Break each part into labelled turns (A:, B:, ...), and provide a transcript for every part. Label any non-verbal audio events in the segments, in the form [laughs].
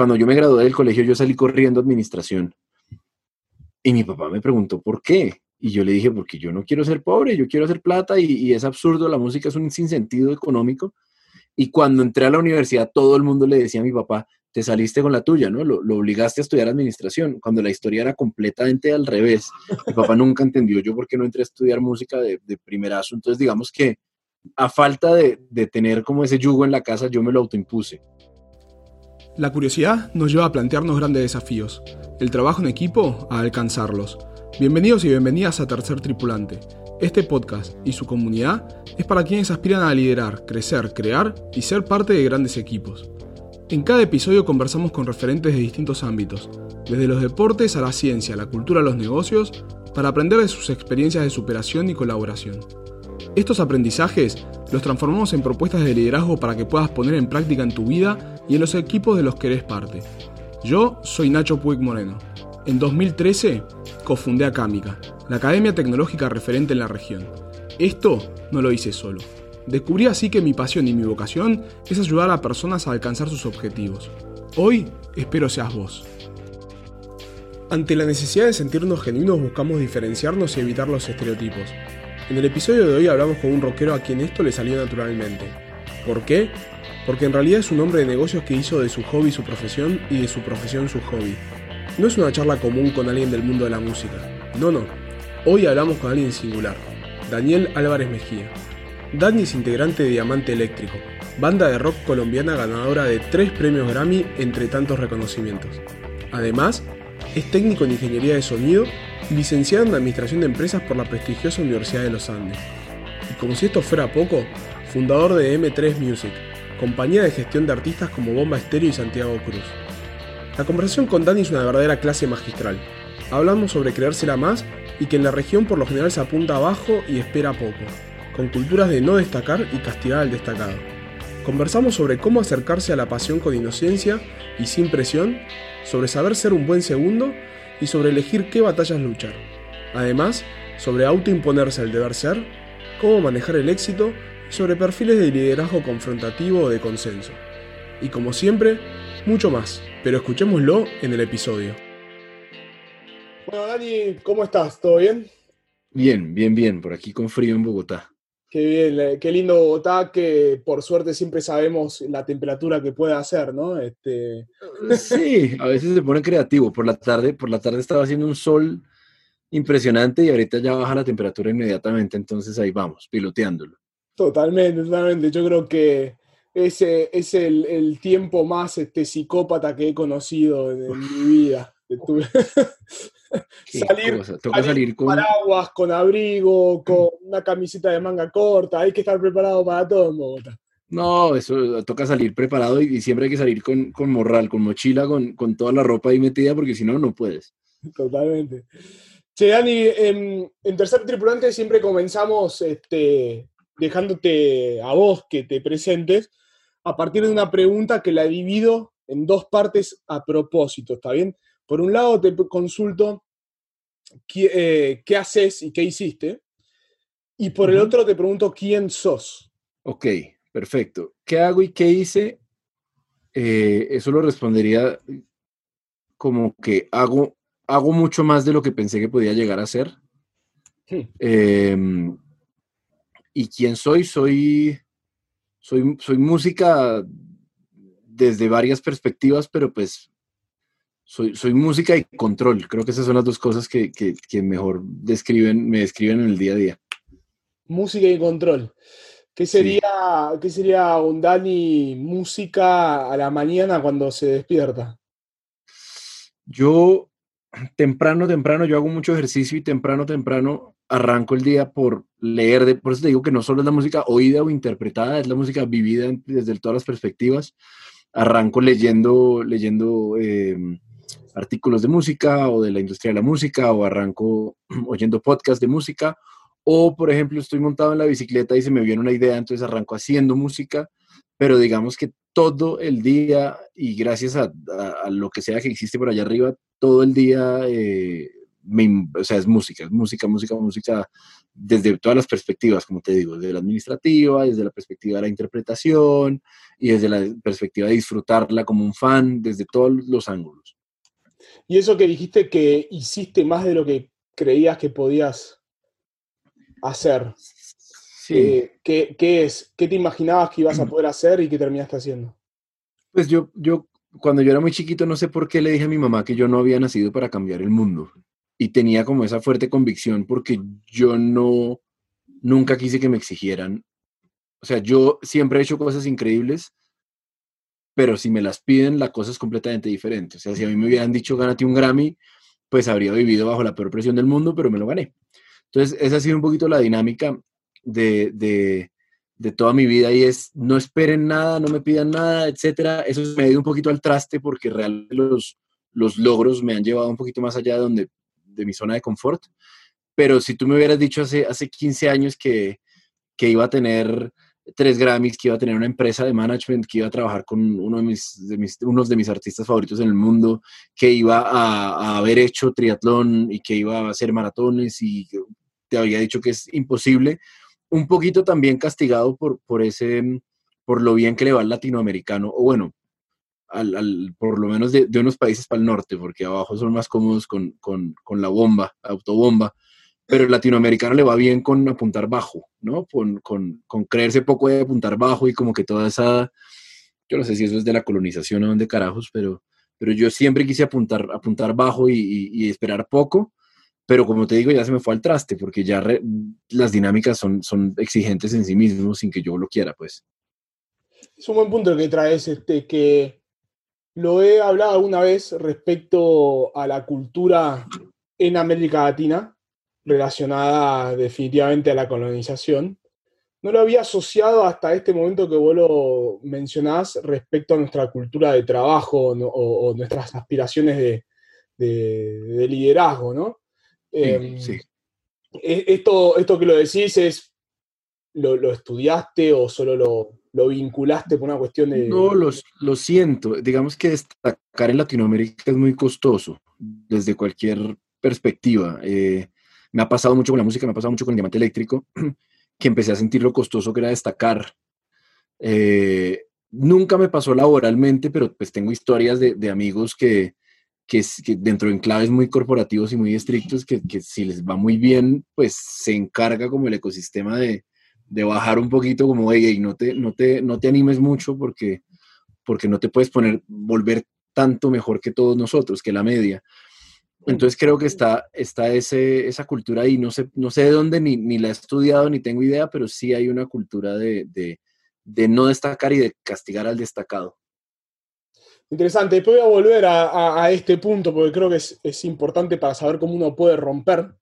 A: cuando yo me gradué del colegio, yo salí corriendo a administración. Y mi papá me preguntó por qué. Y yo le dije, porque yo no quiero ser pobre, yo quiero hacer plata y, y es absurdo, la música es un sinsentido económico. Y cuando entré a la universidad, todo el mundo le decía a mi papá, te saliste con la tuya, ¿no? Lo, obligaste a estudiar administración, cuando la historia era completamente al revés. Mi papá nunca entendió yo por qué no entré a estudiar música de, de primerazo. Entonces, digamos que a falta de, de tener como ese yugo en la casa, yo me lo autoimpuse.
B: La curiosidad nos lleva a plantearnos grandes desafíos, el trabajo en equipo a alcanzarlos. Bienvenidos y bienvenidas a Tercer Tripulante. Este podcast y su comunidad es para quienes aspiran a liderar, crecer, crear y ser parte de grandes equipos. En cada episodio conversamos con referentes de distintos ámbitos, desde los deportes a la ciencia, la cultura a los negocios, para aprender de sus experiencias de superación y colaboración. Estos aprendizajes los transformamos en propuestas de liderazgo para que puedas poner en práctica en tu vida y en los equipos de los que eres parte. Yo soy Nacho Puig Moreno. En 2013 cofundé Acámica, la academia tecnológica referente en la región. Esto no lo hice solo. Descubrí así que mi pasión y mi vocación es ayudar a personas a alcanzar sus objetivos. Hoy espero seas vos. Ante la necesidad de sentirnos genuinos buscamos diferenciarnos y evitar los estereotipos. En el episodio de hoy hablamos con un rockero a quien esto le salió naturalmente. ¿Por qué? Porque en realidad es un hombre de negocios que hizo de su hobby su profesión y de su profesión su hobby. No es una charla común con alguien del mundo de la música. No, no. Hoy hablamos con alguien singular. Daniel Álvarez Mejía. Dani es integrante de Diamante Eléctrico, banda de rock colombiana ganadora de tres premios Grammy entre tantos reconocimientos. Además, es técnico en ingeniería de sonido licenciado en administración de empresas por la prestigiosa Universidad de los Andes. Y como si esto fuera poco, fundador de M3 Music, compañía de gestión de artistas como Bomba Estéreo y Santiago Cruz. La conversación con Dani es una verdadera clase magistral. Hablamos sobre creérsela más y que en la región por lo general se apunta abajo y espera poco con culturas de no destacar y castigar al destacado. Conversamos sobre cómo acercarse a la pasión con inocencia y sin presión, sobre saber ser un buen segundo y sobre elegir qué batallas luchar. Además, sobre autoimponerse el deber ser, cómo manejar el éxito y sobre perfiles de liderazgo confrontativo o de consenso. Y como siempre, mucho más, pero escuchémoslo en el episodio. Bueno, Dani, ¿cómo estás? ¿Todo bien?
A: Bien, bien, bien, por aquí con frío en Bogotá.
B: Qué bien, qué lindo Bogotá, que por suerte siempre sabemos la temperatura que puede hacer, ¿no? Este...
A: Sí, a veces se pone creativo. Por la tarde, por la tarde estaba haciendo un sol impresionante y ahorita ya baja la temperatura inmediatamente, entonces ahí vamos, piloteándolo.
B: Totalmente, totalmente. Yo creo que ese es el, tiempo más este, psicópata que he conocido en mi vida. [laughs] [laughs] salir, salir con paraguas, con abrigo, con una camiseta de manga corta, hay que estar preparado para todo en Bogotá.
A: No, eso toca salir preparado y, siempre hay que salir con, morral, con mochila, con, toda la ropa ahí metida, porque si no, no puedes. [laughs]
B: Totalmente. Che, Dani, en, Tercer Tripulante siempre comenzamos este, dejándote a vos que te presentes a partir de una pregunta que la divido en dos partes a propósito, ¿está bien? Por un lado te consulto qué, eh, haces y qué hiciste, y por el otro te pregunto quién sos.
A: Ok, perfecto. ¿Qué hago y qué hice? Eh, eso lo respondería como que hago, hago mucho más de lo que pensé que podía llegar a ser. Hmm. Em, ¿Y quién soy? Soy, soy? Soy música desde varias perspectivas, pero pues soy, soy música y control. Creo que esas son las dos cosas que, mejor describen, me describen en el día a día.
B: Música y control. ¿Qué sería, ¿qué sería un Dani música a la mañana cuando se despierta?
A: Yo temprano, temprano, yo hago mucho ejercicio y temprano, temprano arranco el día por leer, de, por eso te digo que no solo es la música oída o interpretada, es la música vivida desde todas las perspectivas. Arranco leyendo, leyendo em, artículos de música o de la industria de la música o arranco [clears throat] oyendo podcast de música o por ejemplo estoy montado en la bicicleta y se me viene una idea, entonces arranco haciendo música, pero digamos que todo el día y gracias a, lo que sea que existe por allá arriba, todo el día eh, o sea, es música, es música, música, música desde todas las perspectivas, como te digo, desde la administrativa, desde la perspectiva de la interpretación y desde la perspectiva de disfrutarla como un fan, desde todos los ángulos.
B: Y eso que dijiste que hiciste más de lo que creías que podías hacer. Sí. Eh, ¿qué, ¿qué, es? ¿Qué te imaginabas que ibas a poder hacer y qué terminaste haciendo?
A: Pues yo, yo, cuando yo era muy chiquito, no sé por qué le dije a mi mamá que yo no había nacido para cambiar el mundo y tenía como esa fuerte convicción porque yo no, nunca quise que me exigieran. O sea, yo siempre he hecho cosas increíbles, pero si me las piden, la cosa es completamente diferente. O sea, si a mí me hubieran dicho gánate un Grammy, pues habría vivido bajo la peor presión del mundo, pero me lo gané. Entonces, esa ha sido un poquito la dinámica de, de, de toda mi vida y es no esperen nada, no me pidan nada, etcétera. Eso me ha ido un poquito al traste porque realmente los, los logros me han llevado un poquito más allá de donde de mi zona de confort. Pero si tú me hubieras dicho hace, hace 15 años que, que iba a tener tres Grammys, que iba a tener una empresa de management, que iba a trabajar con uno de mis, de mis, unos de mis artistas favoritos en el mundo, que iba a, haber hecho triatlón y que iba a hacer maratones y te había dicho que es imposible. Un poquito también castigado por, por, ese, por lo bien que le va al latinoamericano, o bueno, al, por lo menos de, unos países para el norte, porque abajo son más cómodos con, con, con la bomba, autobomba, pero el latinoamericano le va bien con apuntar bajo, ¿no? Con, con, con, creerse poco de apuntar bajo y como que toda esa, yo no sé si eso es de la colonización o dónde carajos, pero, pero yo siempre quise apuntar, apuntar bajo y, esperar poco, pero como te digo, ya se me fue al traste, porque ya las dinámicas son, son exigentes en sí mismos sin que yo lo quiera, pues.
B: Es un buen punto que traes, este, que lo he hablado alguna vez respecto a la cultura en América Latina, relacionada definitivamente a la colonización. No lo había asociado hasta este momento que vos lo mencionás respecto a nuestra cultura de trabajo o, nuestras aspiraciones de, liderazgo, ¿no?
A: Em, sí,
B: e, Esto, esto que lo decís es, lo estudiaste o solo lo, lo vinculaste por una cuestión de...
A: No, los, lo siento. Digamos que destacar en Latinoamérica es muy costoso desde cualquier perspectiva. Eh, me ha pasado mucho con la música, me ha pasado mucho con el diamante eléctrico, [clears throat] que empecé a sentir lo costoso que era destacar. Eh, nunca me pasó laboralmente, pero pues tengo historias de, de amigos que, que, que, dentro de enclaves muy corporativos y muy estrictos, que, que si les va muy bien, pues se encarga como el ecosistema de, de bajar un poquito como, hey, no te, no te, no te animes mucho porque, porque no te puedes poner, volver tanto mejor que todos nosotros, que la media. Entonces creo que está, está ese, esa cultura ahí, no sé, no sé de dónde ni, ni la he estudiado ni tengo idea, pero sí hay una cultura de, de, de no destacar y de castigar al destacado.
B: Interesante, después voy a volver a, a, este punto porque creo que es, es, importante para saber cómo uno puede romper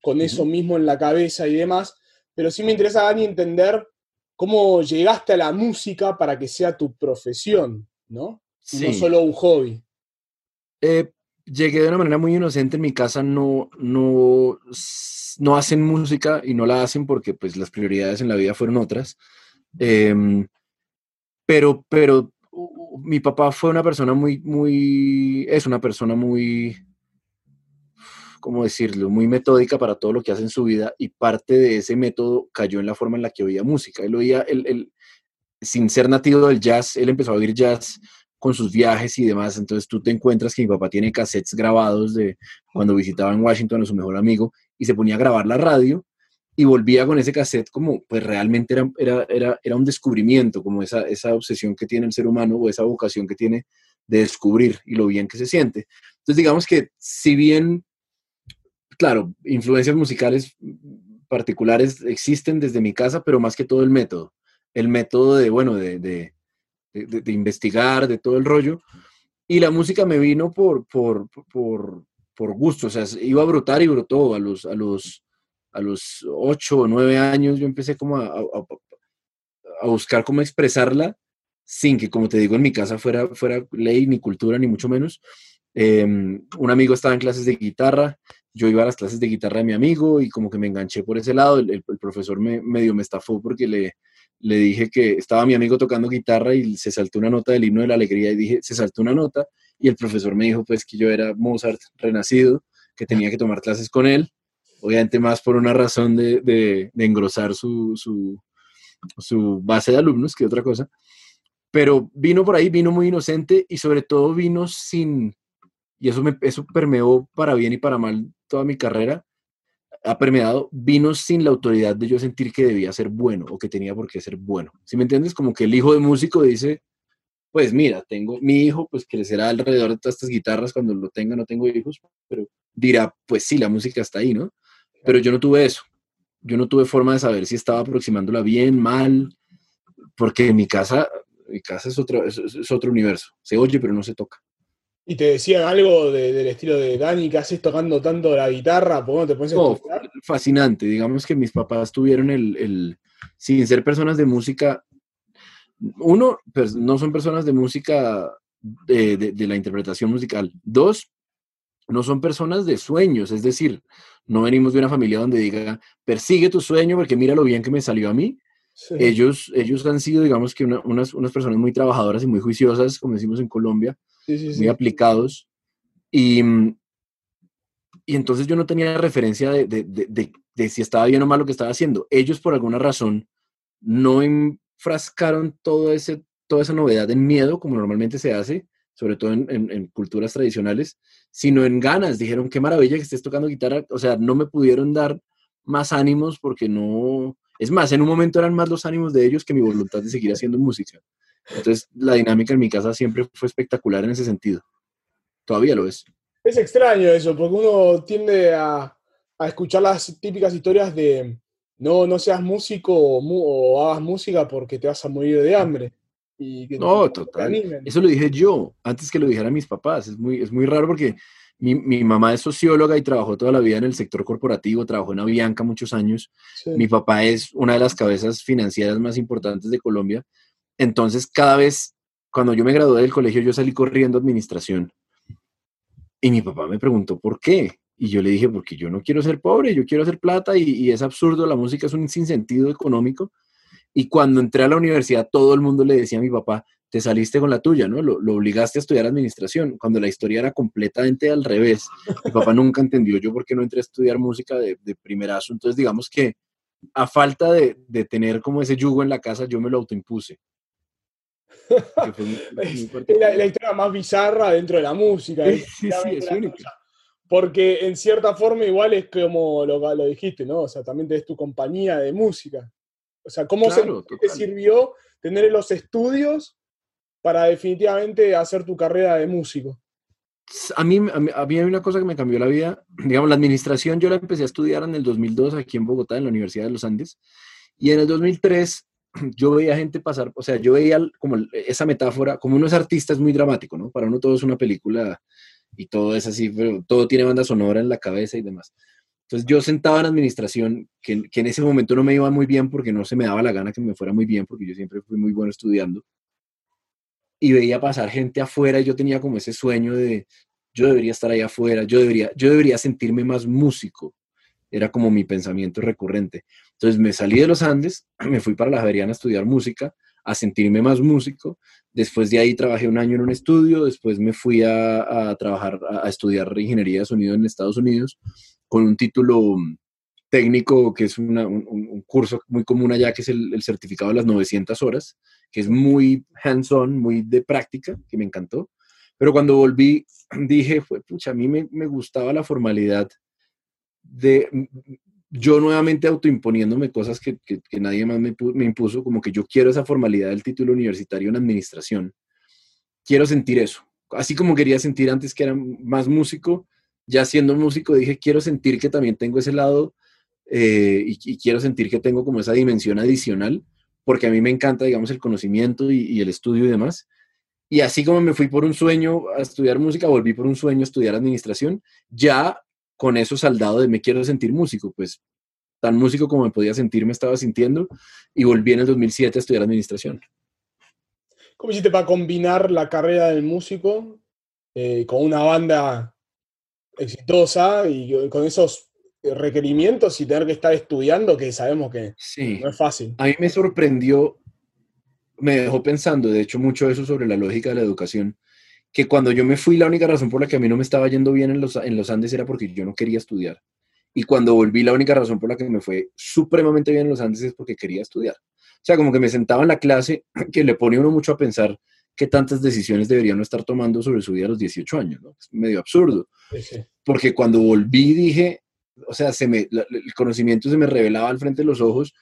B: con eso mismo en la cabeza y demás pero sí me interesa, Dani, entender cómo llegaste a la música para que sea tu profesión, ¿no? No solo un hobby.
A: Eh, llegué de una manera muy inocente. En mi casa no, no, no hacen música y no la hacen porque pues, las prioridades en la vida fueron otras. Em, pero, pero mi papá fue una persona muy, muy, es una persona muy, ¿cómo decirlo?, muy metódica para todo lo que hace en su vida y parte de ese método cayó en la forma en la que oía música. Él oía, el, sin ser nativo del jazz, él empezó a oír jazz con sus viajes y demás. Entonces tú te encuentras que mi papá tiene cassettes grabados de cuando visitaba en Washington a su mejor amigo y se ponía a grabar la radio y volvía con ese cassette como pues realmente era, era, era, era un descubrimiento, como esa, esa obsesión que tiene el ser humano o esa vocación que tiene de descubrir y lo bien que se siente. Entonces digamos que si bien claro, influencias musicales particulares existen desde mi casa, pero más que todo el método. El método de, bueno, de, de, de, investigar, de todo el rollo. Y la música me vino por, por, por, por gusto, o sea, iba a brotar y brotó. A los, a los, a los ocho o nueve años yo empecé como a, a, buscar cómo expresarla sin que, como te digo, en mi casa fuera, fuera ley, ni cultura, ni mucho menos. Eh, un amigo estaba en clases de guitarra yo iba a las clases de guitarra de mi amigo y como que me enganché por ese lado. El, profesor me medio me estafó porque le, le dije que estaba mi amigo tocando guitarra y se saltó una nota del himno de la alegría y dije, se saltó una nota y el profesor me dijo pues que yo era Mozart renacido, que tenía que tomar clases con él, obviamente más por una razón de, de, engrosar su, su, su base de alumnos que otra cosa. Pero vino por ahí, vino muy inocente y sobre todo vino sin, y eso, me, eso permeó para bien y para mal toda mi carrera, ha permeado, vino sin la autoridad de yo sentir que debía ser bueno o que tenía por qué ser bueno. ¿Sí me entiendes? Como que el hijo de músico dice, pues mira, tengo mi hijo, pues crecerá alrededor de todas estas guitarras cuando lo tenga, no tengo hijos, pero dirá, pues sí, la música está ahí, ¿no? Pero yo no tuve eso. Yo no tuve forma de saber si estaba aproximándola bien, mal, porque en mi casa, mi casa es otro, es, otro universo. Se oye, pero no se toca.
B: ¿Y te decían algo del estilo de Dani, que haces tocando tanto la guitarra? ¿Por qué no te pones
A: a Fascinante. Digamos que mis papás tuvieron el, el, sin ser personas de música, uno, pues, no son personas de música, de, la interpretación musical. Dos, no son personas de sueños, es decir, no venimos de una familia donde diga, persigue tu sueño porque mira lo bien que me salió a mí. Ellos, ellos han sido, digamos que unas, unas, personas muy trabajadoras y muy juiciosas, como decimos en Colombia, muy aplicados. Y, y entonces yo no tenía referencia de, de, de, de, si estaba bien o mal lo que estaba haciendo. Ellos, por alguna razón, no, frascaron todo ese, toda esa novedad en miedo, como normalmente se hace, sobre todo en, culturas tradicionales, sino en ganas. Dijeron, qué maravilla que estés tocando guitarra. O sea, no me pudieron dar más ánimos porque no... Es más, en un momento eran más los ánimos de ellos que mi voluntad de seguir haciendo música. Entonces, la dinámica en mi casa siempre fue espectacular en ese sentido. Todavía lo es.
B: Es extraño eso, porque uno tiende a, a escuchar las típicas historias de, no, no seas músico o, hagas música porque te vas a morir de hambre. Y
A: no, total. Eso lo dije yo, antes que lo dijeran mis papás. Es muy, es muy raro porque mi, mamá es socióloga y trabajó toda la vida en el sector corporativo, trabajó en Avianca muchos años. Mi papá es una de las cabezas financieras más importantes de Colombia. Entonces, cada vez, cuando yo me gradué del colegio, yo salí corriendo a administración. Y mi papá me preguntó, ¿por qué? Y yo le dije, porque yo no quiero ser pobre, yo quiero hacer plata y, es absurdo, la música es un sinsentido económico. Y cuando entré a la universidad, todo el mundo le decía a mi papá, te saliste con la tuya, ¿no? Lo, obligaste a estudiar administración, cuando la historia era completamente al revés. Mi papá nunca entendió yo por qué no entré a estudiar música de, de primerazo. Entonces, digamos que a falta de, de, tener como ese yugo en la casa, yo me lo autoimpuse. [laughs]
B: la, la, historia más bizarra dentro de la música. Sí, sí, es única. Porque en cierta forma igual es como lo, lo dijiste, ¿no? O sea, también tenés tu compañía de música. O sea, ¿cómo se, te sirvió tener los estudios para definitivamente hacer tu carrera de músico?
A: A mí, a mí, hay una cosa que me cambió la vida. [clears throat] Digamos, la administración yo la empecé a estudiar en el 2002 aquí en Bogotá, en la Universidad de los Andes. Y en el 2003 [clears throat] yo veía gente pasar, o sea, yo veía como esa metáfora, como uno es artista es muy dramático, ¿no? Para uno todo es una película y todo es así, todo tiene banda sonora en la cabeza y demás. Entonces yo sentaba en administración, que, en ese momento no me iba muy bien porque no se me daba la gana que me fuera muy bien, porque yo siempre fui muy bueno estudiando. Y veía pasar gente afuera y yo tenía como ese sueño de, yo debería estar ahí afuera, yo debería, yo debería sentirme más músico. Era como mi pensamiento recurrente. Entonces me salí de los Andes, [clears throat] me fui para la Javeriana a estudiar música, a sentirme más músico. Después de ahí trabajé un año en un estudio, después me fui a, trabajar, a, estudiar ingeniería de sonido en Estados Unidos con un título técnico que es un, curso muy común allá, que es el, certificado de las 900 horas, que es muy hands-on, muy de práctica, que me encantó. Pero cuando volví, [clears throat] dije, fue, pucha, a mí me, me gustaba la formalidad de yo nuevamente autoimponiéndome cosas que, nadie más me, impuso, como que yo quiero esa formalidad del título universitario en administración. Quiero sentir eso. Así como quería sentir antes que era más músico, ya siendo músico dije, quiero sentir que también tengo ese lado eh, y, quiero sentir que tengo como esa dimensión adicional, porque a mí me encanta, digamos, el conocimiento y el estudio y demás. Y así como me fui por un sueño a estudiar música, volví por un sueño a estudiar administración, ya con eso saldado de me quiero sentir músico, pues tan músico como me podía sentir me estaba sintiendo y volví en el 2007 a estudiar administración.
B: ¿Cómo hiciste para combinar la carrera del músico eh, con una banda exitosa y con esos requerimientos y tener que estar estudiando que sabemos que no es fácil?
A: A mí me sorprendió, me dejó pensando, de hecho, mucho eso sobre la lógica de la educación que cuando yo me fui, la única razón por la que a mí no me estaba yendo bien en los, en los Andes era porque yo no quería estudiar. Y cuando volví, la única razón por la que me fue supremamente bien en los Andes es porque quería estudiar. O sea, como que me sentaba en la clase, [clears throat] que le pone uno mucho a pensar qué tantas decisiones debería uno estar tomando sobre su vida a los 18 años, ¿no? Es medio absurdo. Porque cuando volví dije, o sea, se me, el conocimiento se me revelaba al frente de los ojos,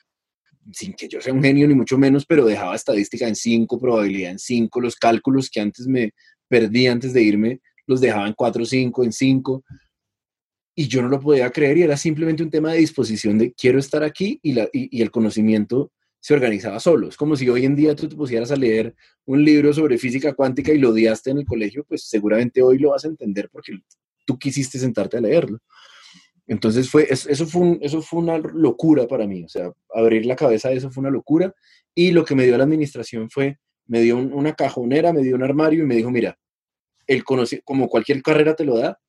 A: sin que yo sea un genio ni mucho menos, pero dejaba estadística en 5, probabilidad en 5, los cálculos que antes me perdí antes de irme, los dejaba en 4, 5, en 5, y yo no lo podía creer y era simplemente un tema de disposición de quiero estar aquí y, la, y, el conocimiento se organizaba solo. Es como si hoy en día tú te pusieras a leer un libro sobre física cuántica y lo odiaste en el colegio, pues seguramente hoy lo vas a entender porque tú quisiste sentarte a leerlo. Entonces fue, eso, fue eso fue una locura para mí, o sea, abrir la cabeza de eso fue una locura. Y lo que me dio la administración fue, me dio una cajonera, me dio un armario y me dijo, mira, el como cualquier carrera te lo da,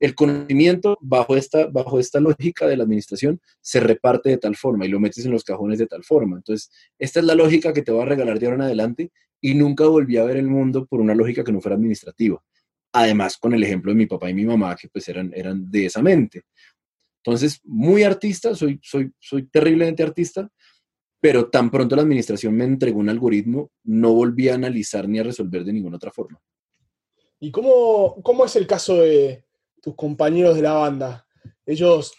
A: el conocimiento bajo esta, bajo esta lógica de la administración se reparte de tal forma y lo metes en los cajones de tal forma. Entonces, esta es la lógica que te va a regalar de ahora en adelante y nunca volví a ver el mundo por una lógica que no fuera administrativa. Además, con el ejemplo de mi papá y mi mamá, que pues eran, eran de esa mente. Entonces, muy artista, soy, soy, soy terriblemente artista, pero tan pronto la administración me entregó un algoritmo, no volví a analizar ni a resolver de ninguna otra forma.
B: ¿Y cómo, cómo es el caso de tus compañeros de la banda? ¿Ellos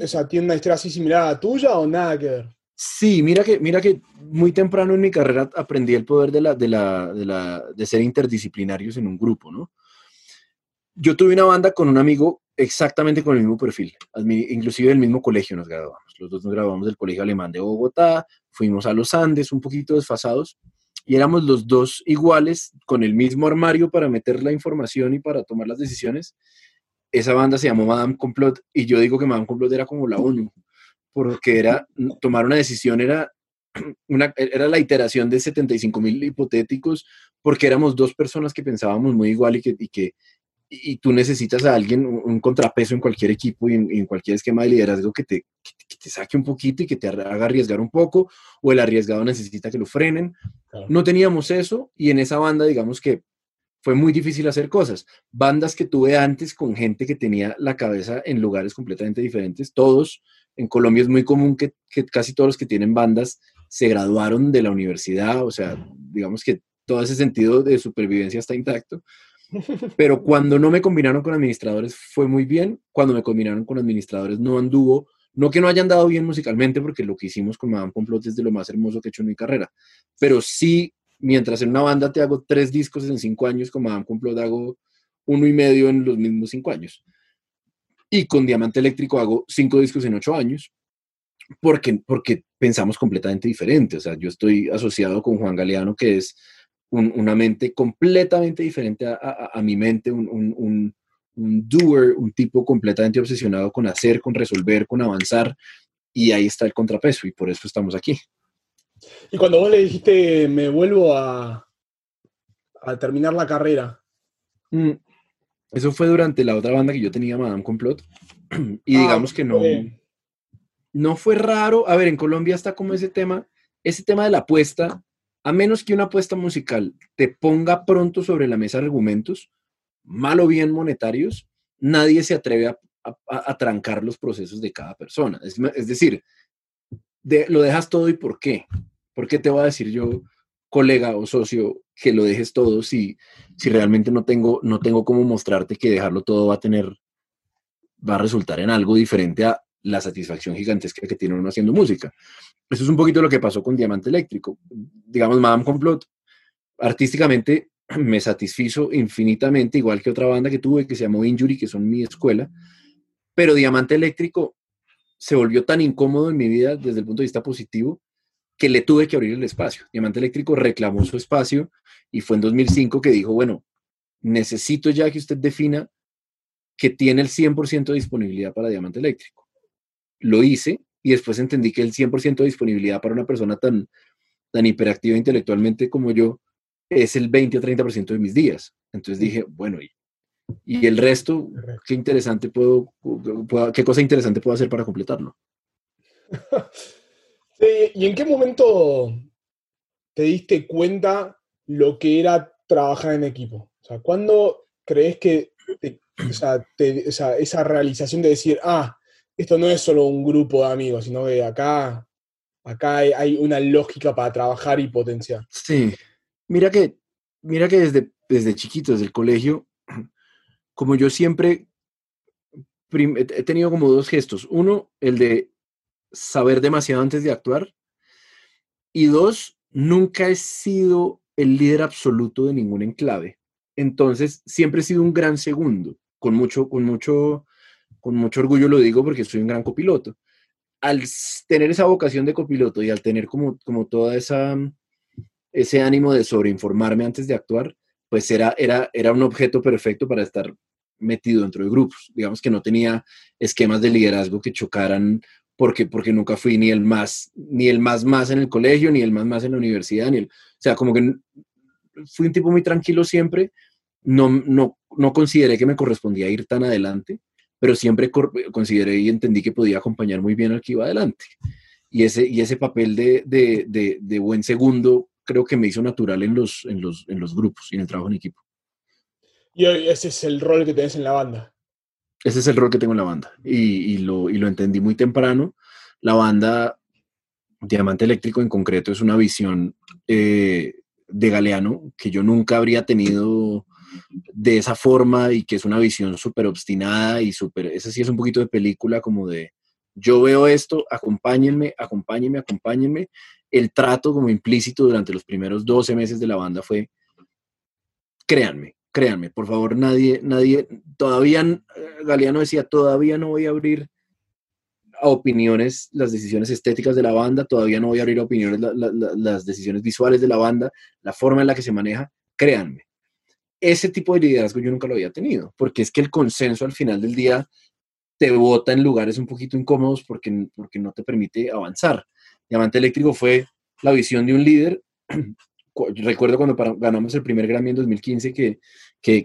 B: o sea, tienen una historia así similar a la tuya o nada que ver?
A: Sí, mira que, mira que muy temprano en mi carrera aprendí el poder de, la, de, la, de, la, de ser interdisciplinarios en un grupo, ¿no? Yo tuve una banda con un amigo exactamente con el mismo perfil, inclusive del mismo colegio nos graduamos. Los dos nos graduamos del Colegio Alemán de Bogotá, fuimos a los Andes un poquito desfasados y éramos los dos iguales con el mismo armario para meter la información y para tomar las decisiones. Esa banda se llamó Madame Complot y yo digo que Madame Complot era como la ONU, porque era tomar una decisión era [clears throat] una, era la iteración de 75 mil hipotéticos, porque éramos dos personas que pensábamos muy igual y que, y que, y tú necesitas a alguien, un, contrapeso en cualquier equipo y en, cualquier esquema de liderazgo que te, te, saque un poquito y que te haga arriesgar un poco, o el arriesgado necesita que lo frenen. No teníamos eso y en esa banda, digamos que fue muy difícil hacer cosas. Bandas que tuve antes con gente que tenía la cabeza en lugares completamente diferentes, todos. En Colombia es muy común que, que casi todos los que tienen bandas se graduaron de la universidad, o sea, digamos que todo ese sentido de supervivencia está intacto pero cuando no me combinaron con administradores fue muy bien. Cuando me combinaron con administradores no anduvo. No que no hayan dado bien musicalmente, porque lo que hicimos con Madame Complot es de lo más hermoso que he hecho en mi carrera. Pero sí, mientras en una banda te hago tres discos en cinco años, con Madame Complot hago uno y medio en los mismos cinco años. Y con Diamante Eléctrico hago cinco discos en ocho años, porque, porque pensamos completamente diferente. O sea, yo estoy asociado con Juan Galeano, que es una mente completamente diferente a, mi mente, un, un, un, doer, un tipo completamente obsesionado con hacer, con resolver, con avanzar, y ahí está el contrapeso, y por eso estamos aquí.
B: Y cuando vos le dijiste, me vuelvo a, a terminar la carrera.
A: Mm, eso fue durante la otra banda que yo tenía, Madame Complot, [clears throat] y ah, digamos que no, no fue raro. A ver, en Colombia está como ese tema, ese tema de la apuesta a menos que una apuesta musical te ponga pronto sobre la mesa argumentos, mal o bien monetarios, nadie se atreve a, trancar los procesos de cada persona. Es, decir, lo dejas todo y por qué. ¿Por qué te voy a decir yo, colega o socio, que lo dejes todo si, si realmente no tengo, no tengo cómo mostrarte que dejarlo todo va a tener, va a resultar en algo diferente a la satisfacción gigantesca que tiene uno haciendo música? Eso es un poquito lo que pasó con Diamante Eléctrico. Digamos, Madame Complot, artísticamente [clears throat] me satisfizo infinitamente, igual que otra banda que tuve que se llamó Injury, que son mi escuela, pero Diamante Eléctrico se volvió tan incómodo en mi vida desde el punto de vista positivo que le tuve que abrir el espacio. Diamante Eléctrico reclamó su espacio y fue en 2005 que dijo, bueno, necesito ya que usted defina que tiene el 100% de disponibilidad para Diamante Eléctrico. Lo hice y después entendí que el 100% de disponibilidad para una persona tan, tan hiperactiva intelectualmente como yo es el 20 o 30% de mis días. Entonces dije, bueno, y, y el resto, qué interesante puedo, qué cosa interesante puedo hacer para completarlo. [laughs]
B: ¿Y en qué momento te diste cuenta lo que era trabajar en equipo? O sea, ¿cuándo crees que esa realización de decir, ah, esto no es solo un grupo de amigos, sino que acá, acá hay, una lógica para trabajar y potenciar?
A: Sí, mira que, mira que desde, desde chiquito, desde el colegio, [clears throat] como yo siempre he tenido como dos gestos. Uno, el de saber demasiado antes de actuar. Y dos, nunca he sido el líder absoluto de ningún enclave. Entonces, siempre he sido un gran segundo. Con mucho, con mucho, con mucho orgullo lo digo porque soy un gran copiloto. Al tener esa vocación de copiloto y al tener como, como toda esa ese ánimo de sobreinformarme antes de actuar, pues era, era, era un objeto perfecto para estar metido dentro de grupos. Digamos que no tenía esquemas de liderazgo que chocaran porque, porque nunca fui ni el más, ni el más más en el colegio, ni el más más en la universidad, ni el, o sea, como que fui un tipo muy tranquilo siempre, no, no, no consideré que me correspondía ir tan adelante, pero siempre consideré y entendí que podía acompañar muy bien al que iba adelante. Y ese, y ese papel de, de, de, de buen segundo creo que me hizo natural en los, en los, en los grupos y en el trabajo en equipo.
B: Y ese es el rol que tenés en la banda.
A: Ese es el rol que tengo en la banda y, lo, y lo entendí muy temprano. La banda Diamante Eléctrico en concreto es una visión eh, de Galeano que yo nunca habría tenido de esa forma y que es una visión súper obstinada y súper, esa sí es un poquito de película como de, yo veo esto, acompáñenme, acompáñenme, acompáñenme. El trato como implícito durante los primeros 12 meses de la banda fue, créanme, créanme, por favor, nadie, nadie, todavía, Galeano decía, todavía no voy a abrir a opiniones las decisiones estéticas de la banda, todavía no voy a abrir a opiniones las decisiones visuales de la banda, la forma en la que se maneja, créanme. Ese tipo de liderazgo yo nunca lo había tenido, porque es que el consenso al final del día te bota en lugares un poquito incómodos porque, porque no te permite avanzar. Diamante Eléctrico fue la visión de un líder [clears throat] recuerdo cuando ganamos el primer Grammy en 2015 que,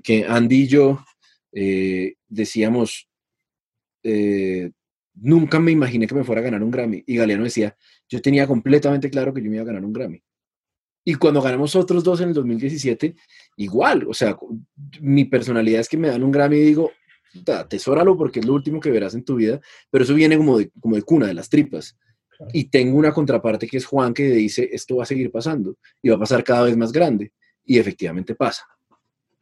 A: que, Andy y yo eh, decíamos, eh, nunca me imaginé que me fuera a ganar un Grammy. Y Galeano decía, yo tenía completamente claro que yo me iba a ganar un Grammy. Y cuando ganamos otros dos en el 2017, igual, o sea, mi personalidad es que me dan un Grammy y digo, atesóralo porque es lo último que verás en tu vida, pero eso viene como de, como de cuna, de las tripas. Y tengo una contraparte que es Juan que dice, esto va a seguir pasando y va a pasar cada vez más grande. Y efectivamente pasa.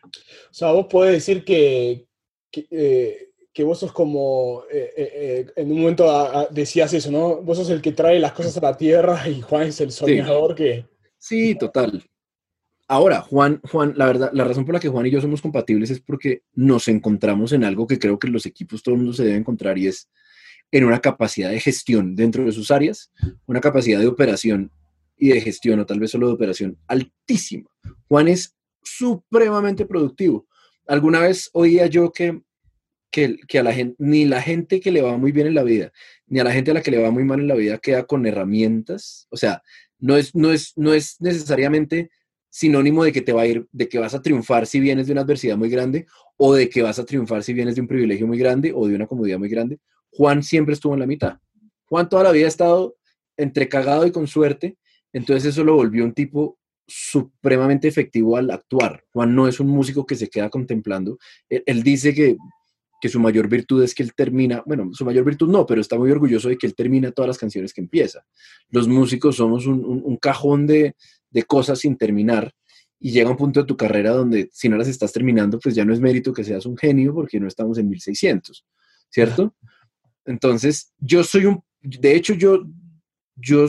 B: O sea, vos podés decir que, que, eh, vos sos como, eh, eh, en un momento decías eso, ¿no? Vos sos el que trae las cosas a la tierra y Juan es el soñador que...
A: Sí, total. Ahora, Juan, Juan, la verdad, la razón por la que Juan y yo somos compatibles es porque nos encontramos en algo que creo que los equipos todo el mundo se debe encontrar y es en una capacidad de gestión dentro de sus áreas, una capacidad de operación y de gestión, o tal vez solo de operación, altísima. Juan es supremamente productivo. Alguna vez oía yo que, que, a la gente, ni la gente que le va muy bien en la vida, ni a la gente a la que le va muy mal en la vida queda con herramientas. O sea, no es, no es, no es necesariamente sinónimo de que te va a ir, de que vas a triunfar si vienes de una adversidad muy grande, o de que vas a triunfar si vienes de un privilegio muy grande o de una comodidad muy grande, Juan siempre estuvo en la mitad. Juan toda la vida ha estado entre cagado y con suerte, entonces eso lo volvió un tipo supremamente efectivo al actuar. Juan no es un músico que se queda contemplando. Él, dice que, su mayor virtud es que él termina, bueno, su mayor virtud no, pero está muy orgulloso de que él termina todas las canciones que empieza. Los músicos somos un, cajón de, de, cosas sin terminar y llega un punto de tu carrera donde si no las estás terminando, pues ya no es mérito que seas un genio porque no estamos en 1600, ¿cierto? Entonces, yo soy un, de hecho, yo, yo,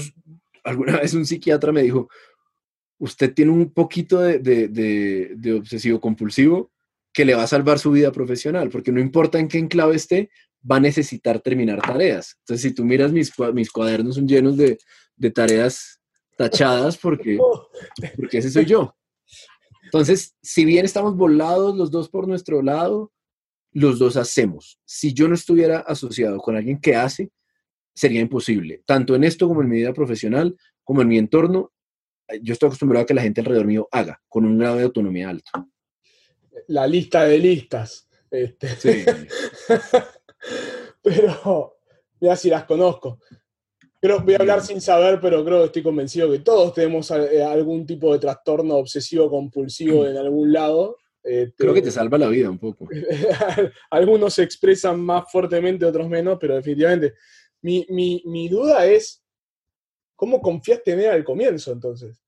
A: alguna [laughs] vez un psiquiatra me dijo, usted tiene un poquito de, obsesivo compulsivo que le va a salvar su vida profesional, porque no importa en qué enclave esté, va a necesitar terminar tareas. Entonces, si tú miras mis, mis cuadernos son llenos de, tareas tachadas, porque, porque ese soy yo. Entonces, si bien estamos volados los dos por nuestro lado, los dos hacemos. Si yo no estuviera asociado con alguien que hace, sería imposible, tanto en esto como en mi vida profesional, como en mi entorno. Yo estoy acostumbrado a que la gente alrededor mío haga, con un grado de autonomía alto.
B: La lista de listas. Este. Sí. [laughs] pero, ya si las conozco. Creo, voy a hablar sin saber, pero creo que estoy convencido que todos tenemos eh, algún tipo de trastorno obsesivo compulsivo en algún lado Este,
A: Creo que te salva la vida un poco. [laughs]
B: Algunos se expresan más fuertemente, otros menos, pero definitivamente. Mi, mi, mi duda es, ¿cómo confiaste en él al comienzo entonces?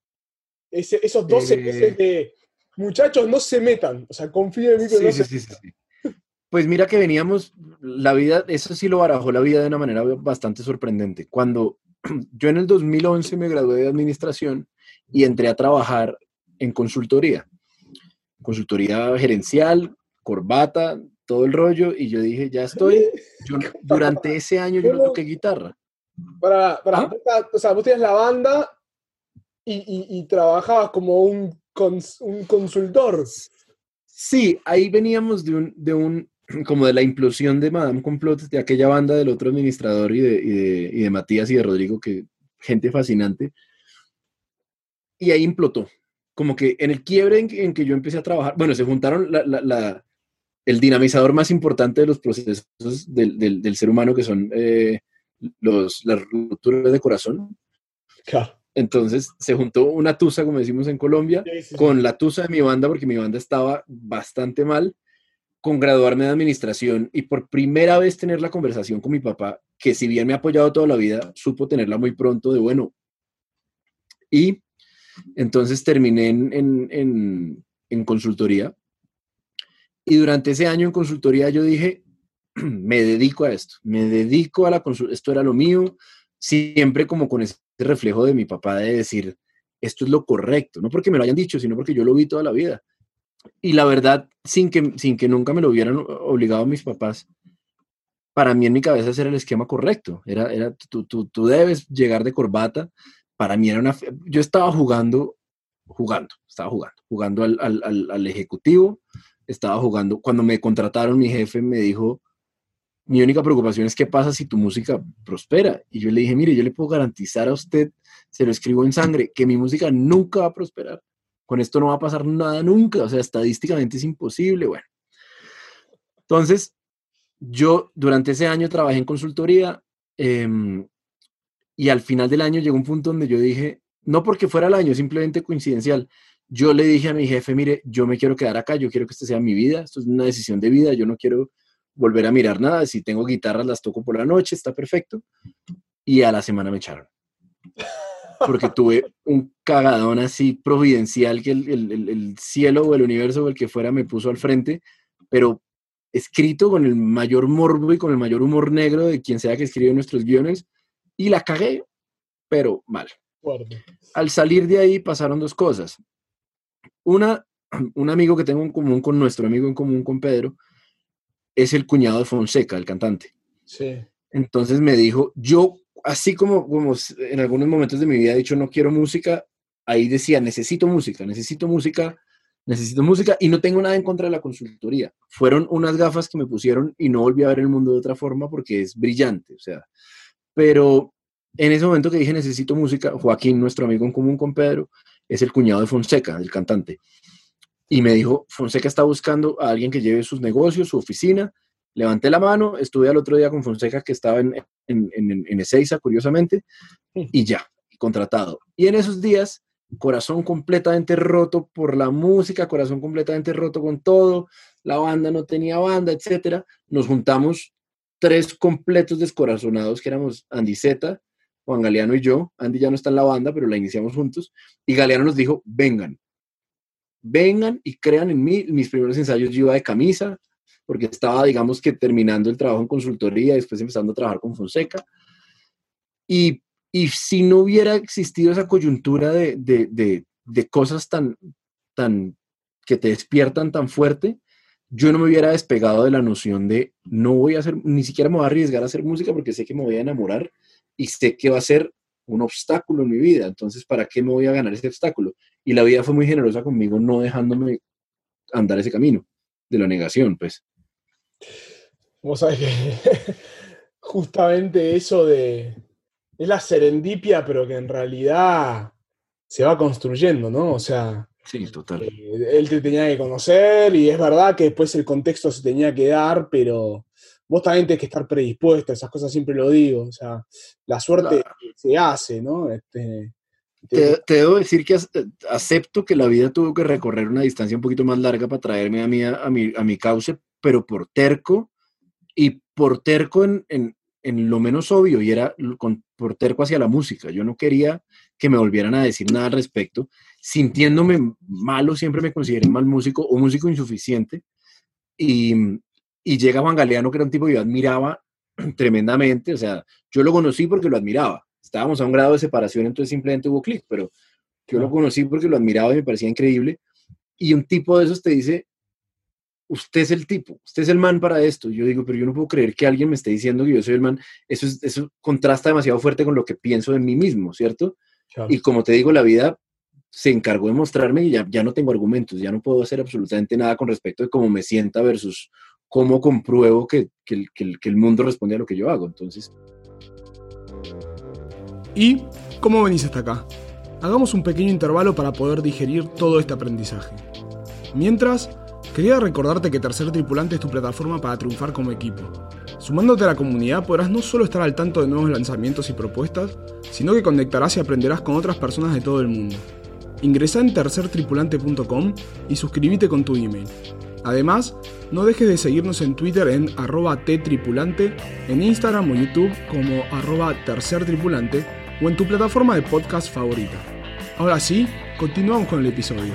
B: Ese- esos 12
A: Eh.
B: meses de, muchachos, no se metan, o sea, confíen en mí que
A: Sí,
B: no
A: sí,
B: se
A: sí, sí, sí. Pues mira que veníamos, la vida, eso sí lo barajó la vida de una manera bastante sorprendente. Cuando [clears throat] yo en el 2011 me gradué de administración y entré a trabajar en consultoría, consultoría gerencial, corbata, todo el rollo, y yo dije, ya estoy. [laughs] Yo- durante ese año yo no toqué guitarra.
B: Para, para,
A: ¿Ah?
B: o sea, vos tenías la banda y, y- y trabajabas como un, cons- un consultor.
A: Sí, ahí veníamos de un, de un, [clears throat] como de la implosión de Madame Complot, de aquella banda del otro administrador y de, y de, y de Matías y de Rodrigo, que gente fascinante. Y ahí implotó. Como que en el quiebre en que, en que yo empecé a trabajar, bueno, se juntaron la- la- la- el dinamizador más importante de los procesos del, del- del ser humano, que son eh, los, las rupturas de corazón.
B: Claro.
A: Entonces se juntó una tusa, como decimos en Colombia,
B: Sí, sí, sí.
A: con la tusa de mi banda, porque mi banda estaba bastante mal, con graduarme de administración y por primera vez tener la conversación con mi papá, que si bien me ha apoyado toda la vida, supo tenerla muy pronto de bueno. Y entonces terminé en, en- en- en consultoría. Y durante ese año en consultoría yo dije, [clears throat] me dedico a esto, me dedico a la consultoría, esto era lo mío, siempre como con ese reflejo de mi papá de decir, esto es lo correcto, no porque me lo hayan dicho, sino porque yo lo vi toda la vida. Y la verdad, sin que, sin que nunca me lo hubieran obligado mis papás, para mí en mi cabeza ese era el esquema correcto. Era, era tú, tú, tú debes llegar de corbata. Para mí era una... Yo estaba jugando, jugando, estaba jugando, jugando al, al, al ejecutivo, estaba jugando. Cuando me contrataron, mi jefe me dijo, mi única preocupación es qué pasa si tu música prospera. Y yo le dije, mire, yo le puedo garantizar a usted, se lo escribo en sangre, que mi música nunca va a prosperar. Con esto no va a pasar nada nunca. O sea, estadísticamente es imposible. Bueno. Entonces, yo durante ese año trabajé en consultoría em, y al final del año llegó un punto donde yo dije, no porque fuera el año, simplemente coincidencial. Yo le dije a mi jefe, mire, yo me quiero quedar acá, yo quiero que esta sea mi vida, esto es una decisión de vida, yo no quiero volver a mirar nada, si tengo guitarras las toco por la noche, está perfecto. Y a la semana me echaron. Porque [laughs] tuve un cagadón así providencial que el, el- el- el cielo o el universo o el que fuera me puso al frente, pero escrito con el mayor morbo y con el mayor humor negro de quien sea que escribe nuestros guiones, y la cagué, pero mal. Al salir de ahí pasaron dos cosas. Una, [clears throat] un amigo que tengo en común con nuestro amigo en común con Pedro, es el cuñado de Fonseca, el cantante.
B: Sí.
A: Entonces me dijo, yo, así como, como en algunos momentos de mi vida he dicho, no quiero música, ahí decía, necesito música, necesito música, necesito música, y no tengo nada en contra de la consultoría. Fueron unas gafas que me pusieron y no volví a ver el mundo de otra forma porque es brillante, o sea, pero en ese momento que dije necesito música, Joaquín, nuestro amigo en común con Pedro, es el cuñado de Fonseca, del cantante. Y me dijo, Fonseca está buscando a alguien que lleve sus negocios, su oficina. Levanté la mano, estuve al otro día con Fonseca, que estaba en, en, en, en Ezeiza, curiosamente, y ya, contratado. Y en esos días, corazón completamente roto por la música, corazón completamente roto con todo, la banda no tenía banda, etcétera. Nos juntamos tres completos descorazonados, que éramos Andy Zeta, Juan Galeano y yo. Andy ya no está en la banda, pero la iniciamos juntos. Y Galeano nos dijo, vengan, vengan y crean en mí. Mis primeros ensayos yo iba de camisa, porque estaba, digamos que terminando el trabajo en consultoría, después empezando a trabajar con Fonseca. Y, y si no hubiera existido esa coyuntura de, de, de, de cosas tan, tan, que te despiertan tan fuerte, yo no me hubiera despegado de la noción de no voy a hacer, ni siquiera me voy a arriesgar a hacer música porque sé que me voy a enamorar y sé que va a ser un obstáculo en mi vida. Entonces, ¿para qué me voy a ganar ese obstáculo? Y la vida fue muy generosa conmigo, no dejándome andar ese camino de la negación, pues.
B: Vos sabés que [laughs] justamente eso de. Es la serendipia, pero que en realidad se va construyendo, ¿no? O sea,
A: Sí, total.
B: eh, él te tenía que conocer y es verdad que después el contexto se tenía que dar, pero vos también tenés que estar predispuesta, esas cosas siempre lo digo. O sea, la suerte
A: Claro.
B: se hace, ¿no? Este,
A: Te, debo decir que acepto que la vida tuvo que recorrer una distancia un poquito más larga para traerme a mí a, mi, a mi cauce, pero por terco y por terco en, en, en lo menos obvio y era con, por terco hacia la música. Yo no quería que me volvieran a decir nada al respecto, sintiéndome malo, siempre me consideré mal músico o músico insuficiente. Y, y llega Juan Galeano, que era un tipo que yo admiraba [clears throat] tremendamente, o sea, yo lo conocí porque lo admiraba. Estábamos a un grado de separación, entonces simplemente hubo clic, pero yo lo conocí porque lo admiraba y me parecía increíble. Y un tipo de esos te dice, usted es el tipo, usted es el man para esto. Yo digo, pero yo no puedo creer que alguien me esté diciendo que yo soy el man. Eso, es, eso contrasta demasiado fuerte con lo que pienso de mí mismo, ¿cierto? Y como te digo, la vida se encargó de mostrarme y ya, ya no tengo argumentos, ya no puedo hacer absolutamente nada con respecto de cómo me sienta versus cómo compruebo que, el mundo responde a lo que yo hago. Entonces...
B: ¿Y cómo venís hasta acá? Hagamos un pequeño intervalo para poder digerir todo este aprendizaje. Mientras, Quería recordarte que Tercer Tripulante es tu plataforma para triunfar como equipo. Sumándote a la comunidad podrás no solo estar al tanto de nuevos lanzamientos y propuestas, sino que conectarás y aprenderás con otras personas de todo el mundo. Ingresa en tercertripulante.com y suscríbete con tu email. Además, no dejes de seguirnos en Twitter en arroba ttripulante, en Instagram o YouTube como arroba tercertripulante o en tu plataforma de podcast favorita. Ahora sí, continuamos con el episodio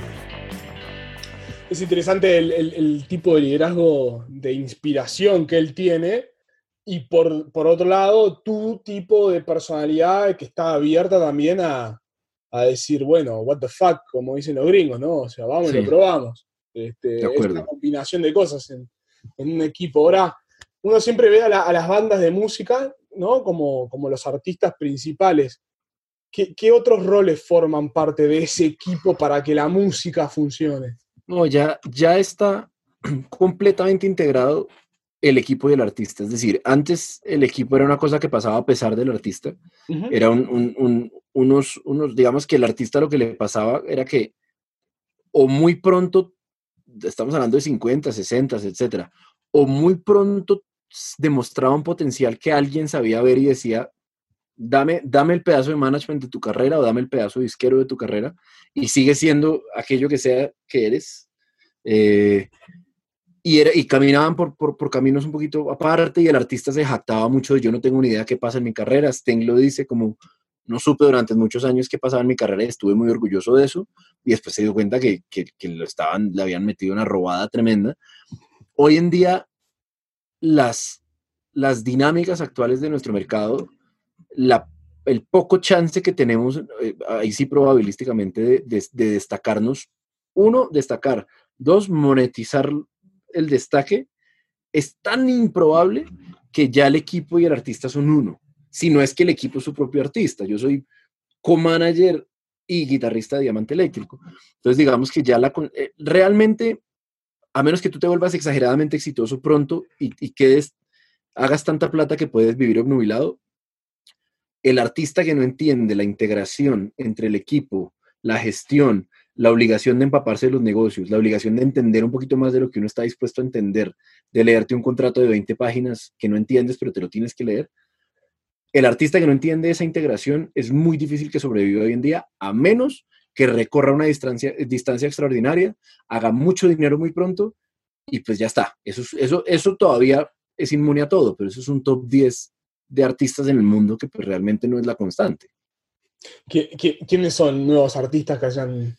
B: es interesante el, tipo de liderazgo de inspiración que él tiene y por, otro lado, tu tipo de personalidad que está abierta también a, decir, bueno, what the fuck, como dicen los gringos, ¿no? O sea, vamos y lo probamos. Este, es una combinación de cosas en, un equipo. Ahora, uno siempre ve a, las bandas de música, ¿no? Como, como los artistas principales. ¿Qué, ¿Qué otros roles forman parte de ese equipo para que la música funcione?
A: No, ya, ya está [clears throat] completamente integrado el equipo y el artista. Es decir, antes el equipo era una cosa que pasaba a pesar del artista. Era un, unos, unos, digamos que el artista lo que le pasaba era que o muy pronto, estamos hablando de 50, 60, etcétera, o muy pronto demostraba un potencial que alguien sabía ver y decía, dame, dame el pedazo de management de tu carrera o dame el pedazo de disquero de tu carrera y sigue siendo aquello que sea que eres. Eh, y, era, y caminaban por, por, caminos un poquito aparte y el artista se jactaba mucho yo no tengo ni idea qué pasa en mi carrera. Sting lo dice como no supe durante muchos años qué pasaba en mi carrera y estuve muy orgulloso de eso y después se dio cuenta que, que, lo estaban, le habían metido una robada tremenda. Hoy en día las, las dinámicas actuales de nuestro mercado el poco chance que tenemos, eh, ahí sí probabilísticamente, de, destacarnos. Uno, destacar. Dos, monetizar el destaque. Es tan improbable que ya el equipo y el artista son uno. Si no es que el equipo es su propio artista. Yo soy co-manager y guitarrista de Diamante Eléctrico. Entonces, digamos que ya la... Eh, realmente, a menos que tú te vuelvas exageradamente exitoso pronto y, y quedes, hagas tanta plata que puedes vivir obnubilado, el artista que no entiende la integración entre el equipo, la gestión, la obligación de empaparse de los negocios, la obligación de entender un poquito más de lo que uno está dispuesto a entender, de leerte un contrato de 20 páginas que no entiendes, pero te lo tienes que leer. El artista que no entiende esa integración es muy difícil que sobreviva hoy en día, a menos que recorra una distancia, distancia extraordinaria, haga mucho dinero muy pronto y pues ya está. Eso, eso, eso todavía es inmune a todo, pero eso es un top 10 de artistas en el mundo que pues, realmente no es la constante.
B: quiénes son nuevos artistas que hayan...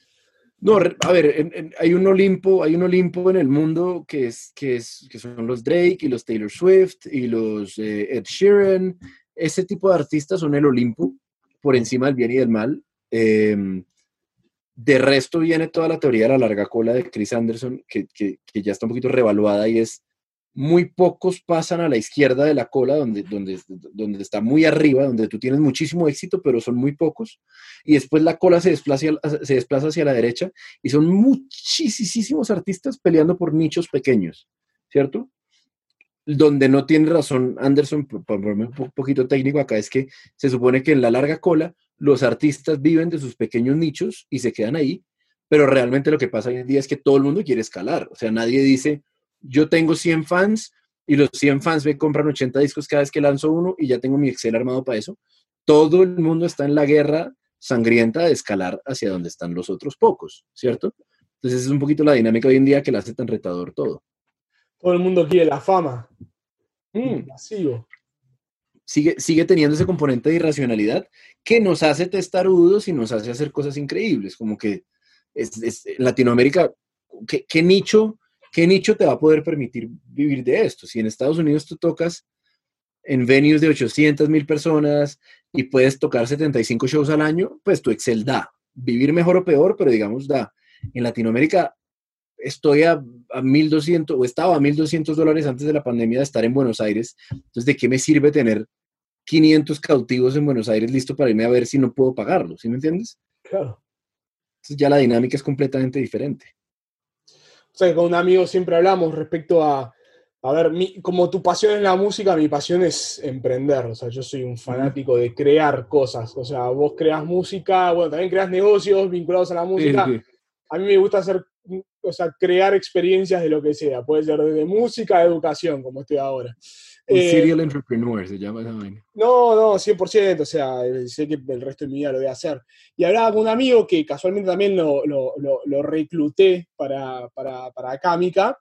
A: No, a ver, hay un Olimpo, hay un Olimpo en el mundo que es, que es, que son los Drake y los Taylor Swift y los eh, Ed Sheeran. Ese tipo de artistas son el Olimpo por encima del bien y del mal. Em, de resto viene toda la teoría de la larga cola de Chris Anderson, que, que, que ya está un poquito revaluada y es muy pocos pasan a la izquierda de la cola, donde, donde, donde está muy arriba, donde tú tienes muchísimo éxito, pero son muy pocos. Y después la cola se desplaza, se desplaza hacia la derecha y son muchísimos artistas peleando por nichos pequeños, ¿cierto? Donde no tiene razón Anderson, por ponerme un poquito técnico acá, es que se supone que en la larga cola los artistas viven de sus pequeños nichos y se quedan ahí, pero realmente lo que pasa hoy en día es que todo el mundo quiere escalar. O sea, nadie dice, yo tengo 100 fans y los 100 fans me compran 80 discos cada vez que lanzo uno y ya tengo mi Excel armado para eso. Todo el mundo está en la guerra sangrienta de escalar hacia donde están los otros pocos, ¿cierto? Entonces es un poquito la dinámica hoy en día que la hace tan retador todo.
B: Todo el mundo quiere la fama. Mm,
A: Sigue, sigue teniendo ese componente de irracionalidad que nos hace testarudos y nos hace hacer cosas increíbles, como que es, Latinoamérica, ¿qué, nicho, ¿qué nicho te va a poder permitir vivir de esto? Si en Estados Unidos tú tocas en venues de 800 mil personas y puedes tocar 75 shows al año, pues tu Excel da. Vivir mejor o peor, pero digamos da. En Latinoamérica estoy a, a 1.200 o estaba a 1.200 dólares antes de la pandemia de estar en Buenos Aires. Entonces, ¿de qué me sirve tener 500 cautivos en Buenos Aires listo para irme a ver si no puedo pagarlo? ¿Sí me entiendes?
B: Claro.
A: Entonces ya la dinámica es completamente diferente.
B: O sea, con un amigo siempre hablamos respecto a, a ver, como tu pasión es la música, mi pasión es emprender. O sea, yo soy un fanático de crear cosas. O sea, vos creas música, bueno, también creas negocios vinculados a la música. A mí me gusta hacer o sea, crear experiencias de lo que sea. Puede ser desde música a educación, como estoy ahora.
A: Un eh, serial entrepreneur se llama esa vaina.
B: No, no, 100%, o sea, sé que el resto de mi vida lo voy a hacer. Y hablaba con un amigo que casualmente también lo, lo, lo, recluté para, para, para Cámica,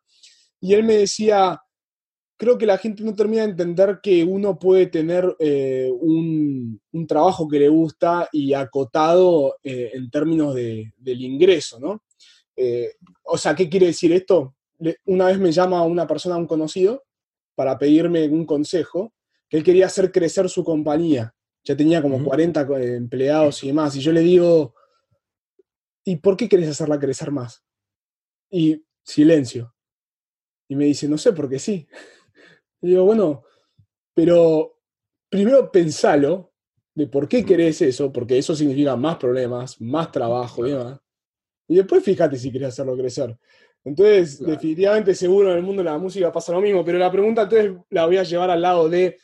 B: y él me decía, creo que la gente no termina de entender que uno puede tener eh, un, un, trabajo que le gusta y acotado eh, en términos de, del ingreso, ¿no? Eh, o sea, ¿qué quiere decir esto? Una vez me llama una persona, un conocido, para pedirme un consejo, que él quería hacer crecer su compañía. Ya tenía como 40 eh, empleados y demás. Y yo le digo, ¿y por qué querés hacerla crecer más? Y silencio. Y me dice, no sé, porque sí. [laughs] Y digo, bueno, pero primero pensalo de por qué querés eso, porque eso significa más problemas, más trabajo y demás. Y después fíjate si querés hacerlo crecer. Entonces, definitivamente seguro en el mundo de la música pasa lo mismo, pero la pregunta entonces la voy a llevar al lado de,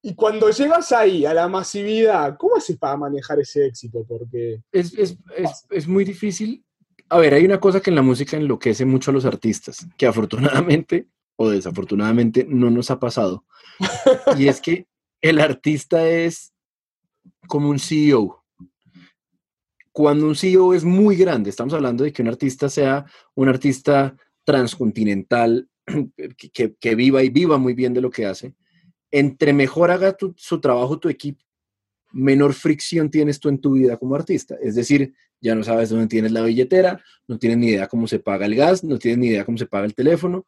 B: y, cuando llegas ahí, a la masividad, ¿cómo haces para manejar ese éxito? Porque...
A: Es, es, es, es muy difícil. A ver, hay una cosa que en la música enloquece mucho a los artistas, que afortunadamente o desafortunadamente no nos ha pasado. y es que el artista es como un CEO cuando un CEO es muy grande, estamos hablando de que un artista sea un artista transcontinental, [clears throat] que, viva y viva muy bien de lo que hace, entre mejor haga su trabajo tu equipo, menor fricción tienes tú en tu vida como artista. Es decir, ya no sabes dónde tienes la billetera, no tienes ni idea cómo se paga el gas, no tienes ni idea cómo se paga el teléfono.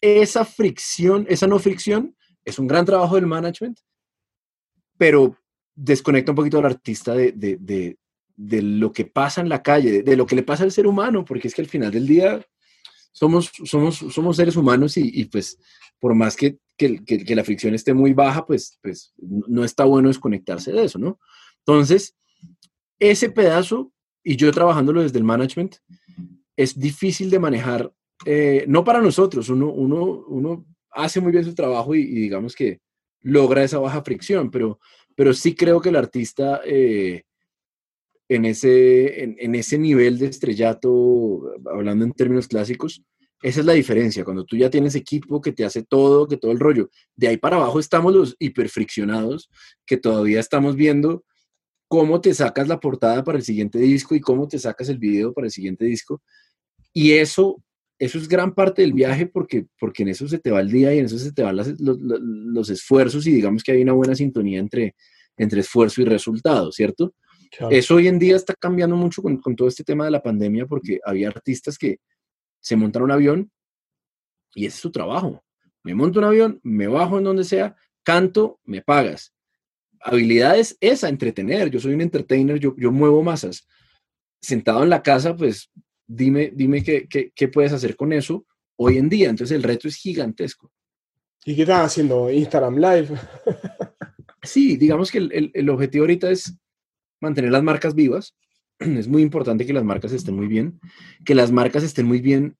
A: Esa fricción, esa no fricción, es un gran trabajo del management, pero desconecta un poquito al artista de, de lo que pasa en la calle, de, lo que le pasa al ser humano, porque es que al final del día somos, somos, somos seres humanos y, pues por más que, que, la fricción esté muy baja, pues, pues no está bueno desconectarse de eso, ¿no? Entonces, ese pedazo, y yo trabajándolo desde el management, es difícil de manejar, eh, no para nosotros, uno, uno, uno hace muy bien su trabajo y, digamos que logra esa baja fricción, pero, pero sí creo que el artista... Eh, en ese, en, ese nivel de estrellato, hablando en términos clásicos, esa es la diferencia. Cuando tú ya tienes equipo que te hace todo, que todo el rollo. De ahí para abajo estamos los hiperfriccionados, que todavía estamos viendo cómo te sacas la portada para el siguiente disco y cómo te sacas el video para el siguiente disco. Y eso, eso es gran parte del viaje porque, porque en eso se te va el día y en eso se te van los, los, esfuerzos y digamos que hay una buena sintonía entre, entre esfuerzo y resultado, ¿cierto? Eso hoy en día está cambiando mucho con, todo este tema de la pandemia porque había artistas que se montan un avión y ese es su trabajo. Me monto un avión, me bajo en donde sea, canto, me pagas. Habilidades esa, entretener. Yo soy un entertainer, yo, yo muevo masas. Sentado en la casa, pues dime, dime qué, qué, puedes hacer con eso hoy en día. Entonces el reto es gigantesco.
B: ¿Y qué están haciendo? ¿Instagram Live? [laughs]
A: sí, digamos que el, el, objetivo ahorita es mantener las marcas vivas. [clears throat] Es muy importante que las marcas estén muy bien, que las marcas estén muy bien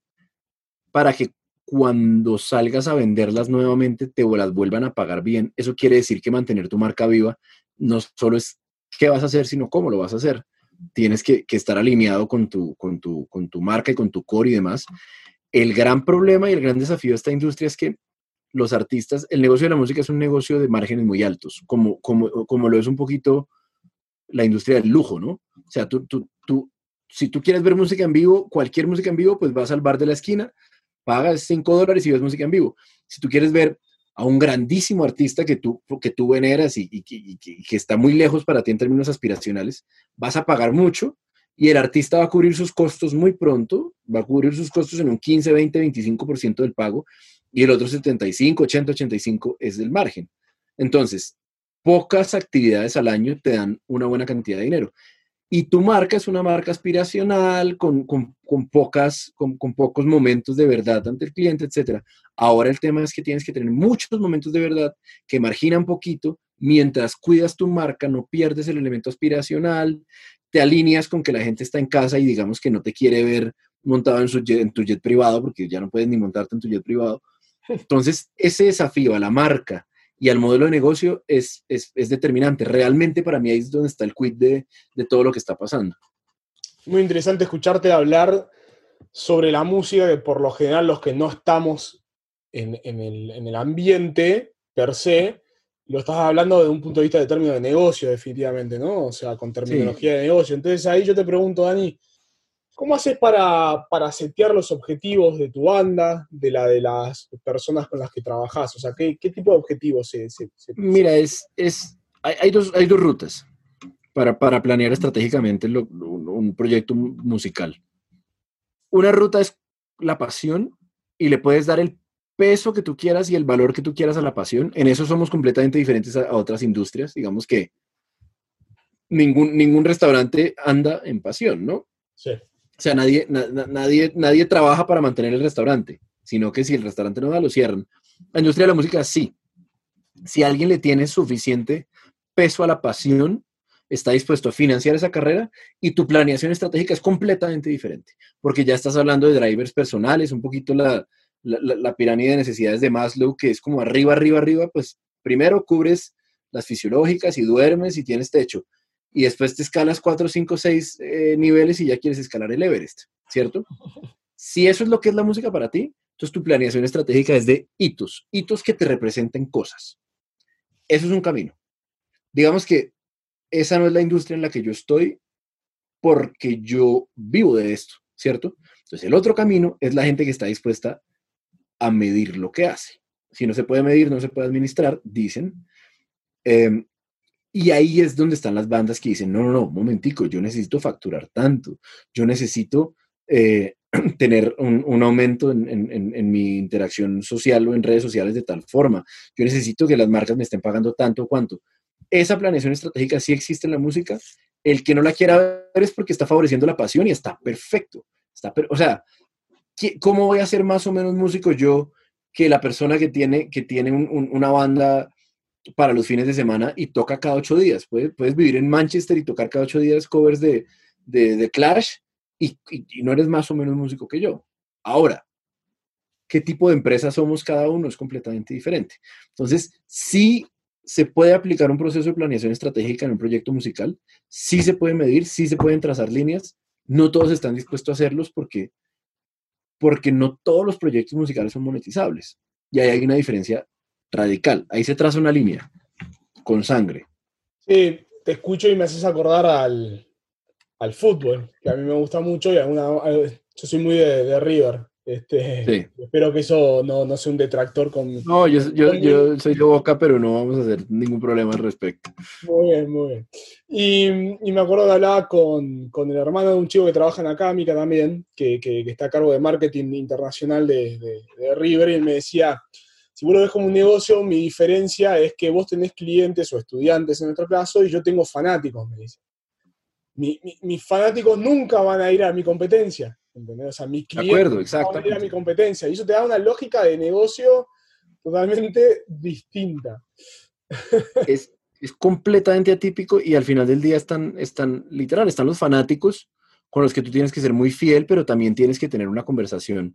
A: para que cuando salgas a venderlas nuevamente te las vuelvan a pagar bien. Eso quiere decir que mantener tu marca viva no solo es qué vas a hacer, sino cómo lo vas a hacer. Tienes que, estar alineado con tu, con, tu, con tu marca y con tu core y demás. El gran problema y el gran desafío de esta industria es que los artistas, el negocio de la música es un negocio de márgenes muy altos, como, como, como lo es un poquito la industria del lujo, ¿no? O sea, tú, tú, tú, si tú quieres ver música en vivo, cualquier música en vivo, pues vas al bar de la esquina, pagas 5 dólares y ves música en vivo. Si tú quieres ver a un grandísimo artista que tú, que tú veneras y, que está muy lejos para ti en términos aspiracionales, vas a pagar mucho y el artista va a cubrir sus costos muy pronto, va a cubrir sus costos en un 15, 20, 25% del pago y el otro 75, 80, 85 es del margen. Entonces, pocas actividades al año te dan una buena cantidad de dinero. Y tu marca es una marca aspiracional, con, pocas, con, pocos momentos de verdad ante el cliente, etc. Ahora el tema es que tienes que tener muchos momentos de verdad que marginan poquito. Mientras cuidas tu marca, no pierdes el elemento aspiracional, te alineas con que la gente está en casa y digamos que no te quiere ver montado en, su en tu jet privado, porque ya no puedes ni montarte en tu jet privado. [laughs] Entonces, ese desafío a la marca y al modelo de negocio es, es, determinante. Realmente para mí ahí es donde está el quid de, de, todo lo que está pasando.
B: Muy interesante escucharte hablar sobre la música, que por lo general los que no estamos en, en, el, en el, ambiente per se, lo estás hablando desde un punto de vista de término de negocio, definitivamente, ¿no? O sea, con terminología de negocio. Entonces ahí yo te pregunto, Dani, ¿Cómo haces para, para setear los objetivos de tu banda, de la de las personas con las que trabajas? O sea, ¿qué, qué tipo de objetivos se, se,
A: Mira, es, es, hay, hay, dos, hay dos rutas para, para planear estratégicamente un, un proyecto musical. Una ruta es la pasión y le puedes dar el peso que tú quieras y el valor que tú quieras a la pasión. En eso somos completamente diferentes a, a otras industrias. Digamos que ningún, ningún restaurante anda en pasión, ¿no?
B: Sí.
A: O sea, nadie, nadie, nadie trabaja para mantener el restaurante, sino que si el restaurante no da, lo cierran. La industria de la música sí. Si alguien le tiene suficiente peso a la pasión, está dispuesto a financiar esa carrera y tu planeación estratégica es completamente diferente, porque ya estás hablando de drivers personales, un poquito la, la, la, pirámide de necesidades de Maslow, que es como arriba, arriba, arriba, pues primero cubres las fisiológicas y duermes y tienes techo y después te escalas 4, 5, 6 niveles y ya quieres escalar el Everest, ¿cierto? Si eso es lo que es la música para ti, entonces tu planeación estratégica es de hitos, hitos que te representen cosas. Eso es un camino. Digamos que esa no es la industria en la que yo estoy porque yo vivo de esto, ¿cierto? Entonces el otro camino es la gente que está dispuesta a medir lo que hace. Si no se puede medir, no se puede administrar, dicen. Eh, y ahí es donde están las bandas que dicen, no, no, no, momentico, yo necesito facturar tanto, yo necesito eh, [clears throat] tener un, aumento en, mi interacción social o en redes sociales de tal forma, yo necesito que las marcas me estén pagando tanto o cuanto. Esa planeación estratégica sí existe en la música, el que no la quiera ver es porque está favoreciendo la pasión y está perfecto. Está o sea, ¿cómo voy a ser más o menos músico yo que la persona que tiene, que tiene una banda para los fines de semana y toca cada ocho días. Puedes, puedes vivir en Manchester y tocar cada ocho días covers de, de, Clash y, no eres más o menos músico que yo. Ahora, ¿qué tipo de empresa somos cada uno? Es completamente diferente. Entonces, sí se puede aplicar un proceso de planeación estratégica en un proyecto musical, sí se puede medir, sí se pueden trazar líneas, no todos están dispuestos a hacerlos porque, porque no todos los proyectos musicales son monetizables. Y ahí hay una diferencia radical. Ahí se traza una línea con sangre.
B: Sí, te escucho y me haces acordar al, fútbol, que a mí me gusta mucho y alguna, yo soy muy de, River. Este, Espero que eso no, sea un detractor con...
A: No, yo, yo, soy de Boca, pero no vamos a hacer ningún problema al respecto.
B: Muy bien, muy bien. Y, me acuerdo de hablar con, el hermano de un chico que trabaja en Acámica también, que, está a cargo de marketing internacional de, de River, y él me decía, si vos lo ves como un negocio, mi diferencia es que vos tenés clientes o estudiantes en nuestro caso y yo tengo fanáticos, me dice. mis fanáticos nunca van a ir a mi competencia, ¿entendés? O sea, mis clientes van a ir a mi competencia. Y eso te da una lógica de negocio totalmente distinta. [laughs]
A: Es, es completamente atípico y al final del día están, están, literal, están los fanáticos con los que tú tienes que ser muy fiel, pero también tienes que tener una conversación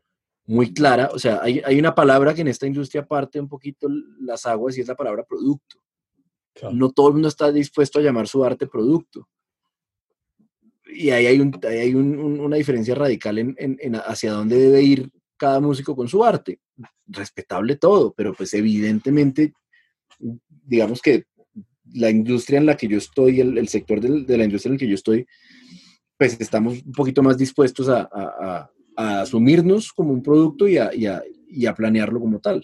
A: muy clara. O sea, hay, una palabra que en esta industria parte un poquito las aguas y es la palabra producto. No todo el mundo está dispuesto a llamar su arte producto. Y ahí hay, hay una diferencia radical en, hacia dónde debe ir cada músico con su arte. Respetable todo, pero pues evidentemente, digamos que la industria en la que yo estoy, el, sector de la industria en el que yo estoy, pues estamos un poquito más dispuestos a, asumirnos como un producto y a, y a planearlo como tal.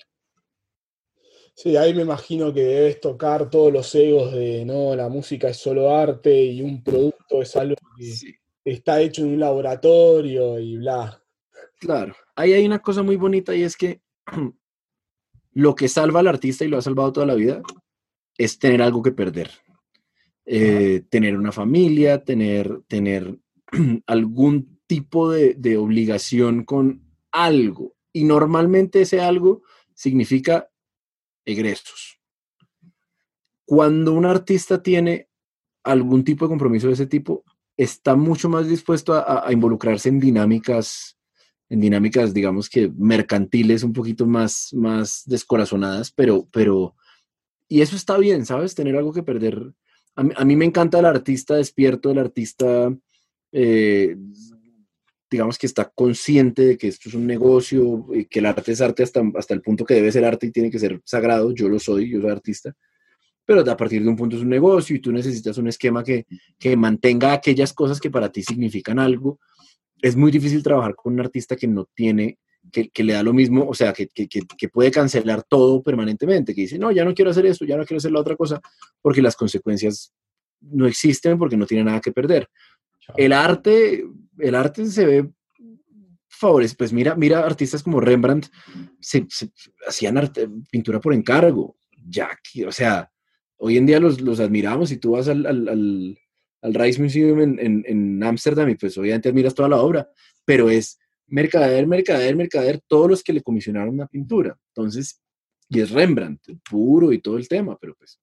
B: Sí, ahí me imagino que debes tocar todos los egos de, no, la música es solo arte y un producto es algo que está hecho en un laboratorio y bla.
A: Claro, ahí hay una cosa muy bonita y es que [clears throat] lo que salva al artista y lo ha salvado toda la vida es tener algo que perder. Eh, tener una familia, tener, tener [clears throat] algún tipo de, de obligación con algo. Y normalmente ese algo significa egresos. Cuando un artista tiene algún tipo de compromiso de ese tipo, está mucho más dispuesto a, involucrarse en dinámicas, en dinámicas, digamos que mercantiles, un poquito más, más descorazonadas, pero, pero, y eso está bien, ¿sabes? Tener algo que perder. A mí, me encanta el artista despierto, el artista eh, digamos que está consciente de que esto es un negocio, y que el arte es arte hasta, hasta el punto que debe ser arte y tiene que ser sagrado, yo lo soy, yo soy artista, pero a partir de un punto es un negocio y tú necesitas un esquema que, que mantenga aquellas cosas que para ti significan algo. Es muy difícil trabajar con un artista que no tiene, que, que le da lo mismo, o sea, que, que, que, puede cancelar todo permanentemente, que dice, no, ya no quiero hacer esto, ya no quiero hacer la otra cosa, porque las consecuencias no existen, porque no tiene nada que perder. El arte, el arte se ve favorecido. Pues mira, mira artistas como Rembrandt, hacían pintura por encargo. Ya, o sea, hoy en día los, los admiramos y tú vas al, al, al, al Rijksmuseum en Ámsterdam y pues obviamente admiras toda la obra, pero es mercader, mercader, mercader, todos los que le comisionaron una pintura. Entonces, y es Rembrandt, puro y todo el tema, pero pues.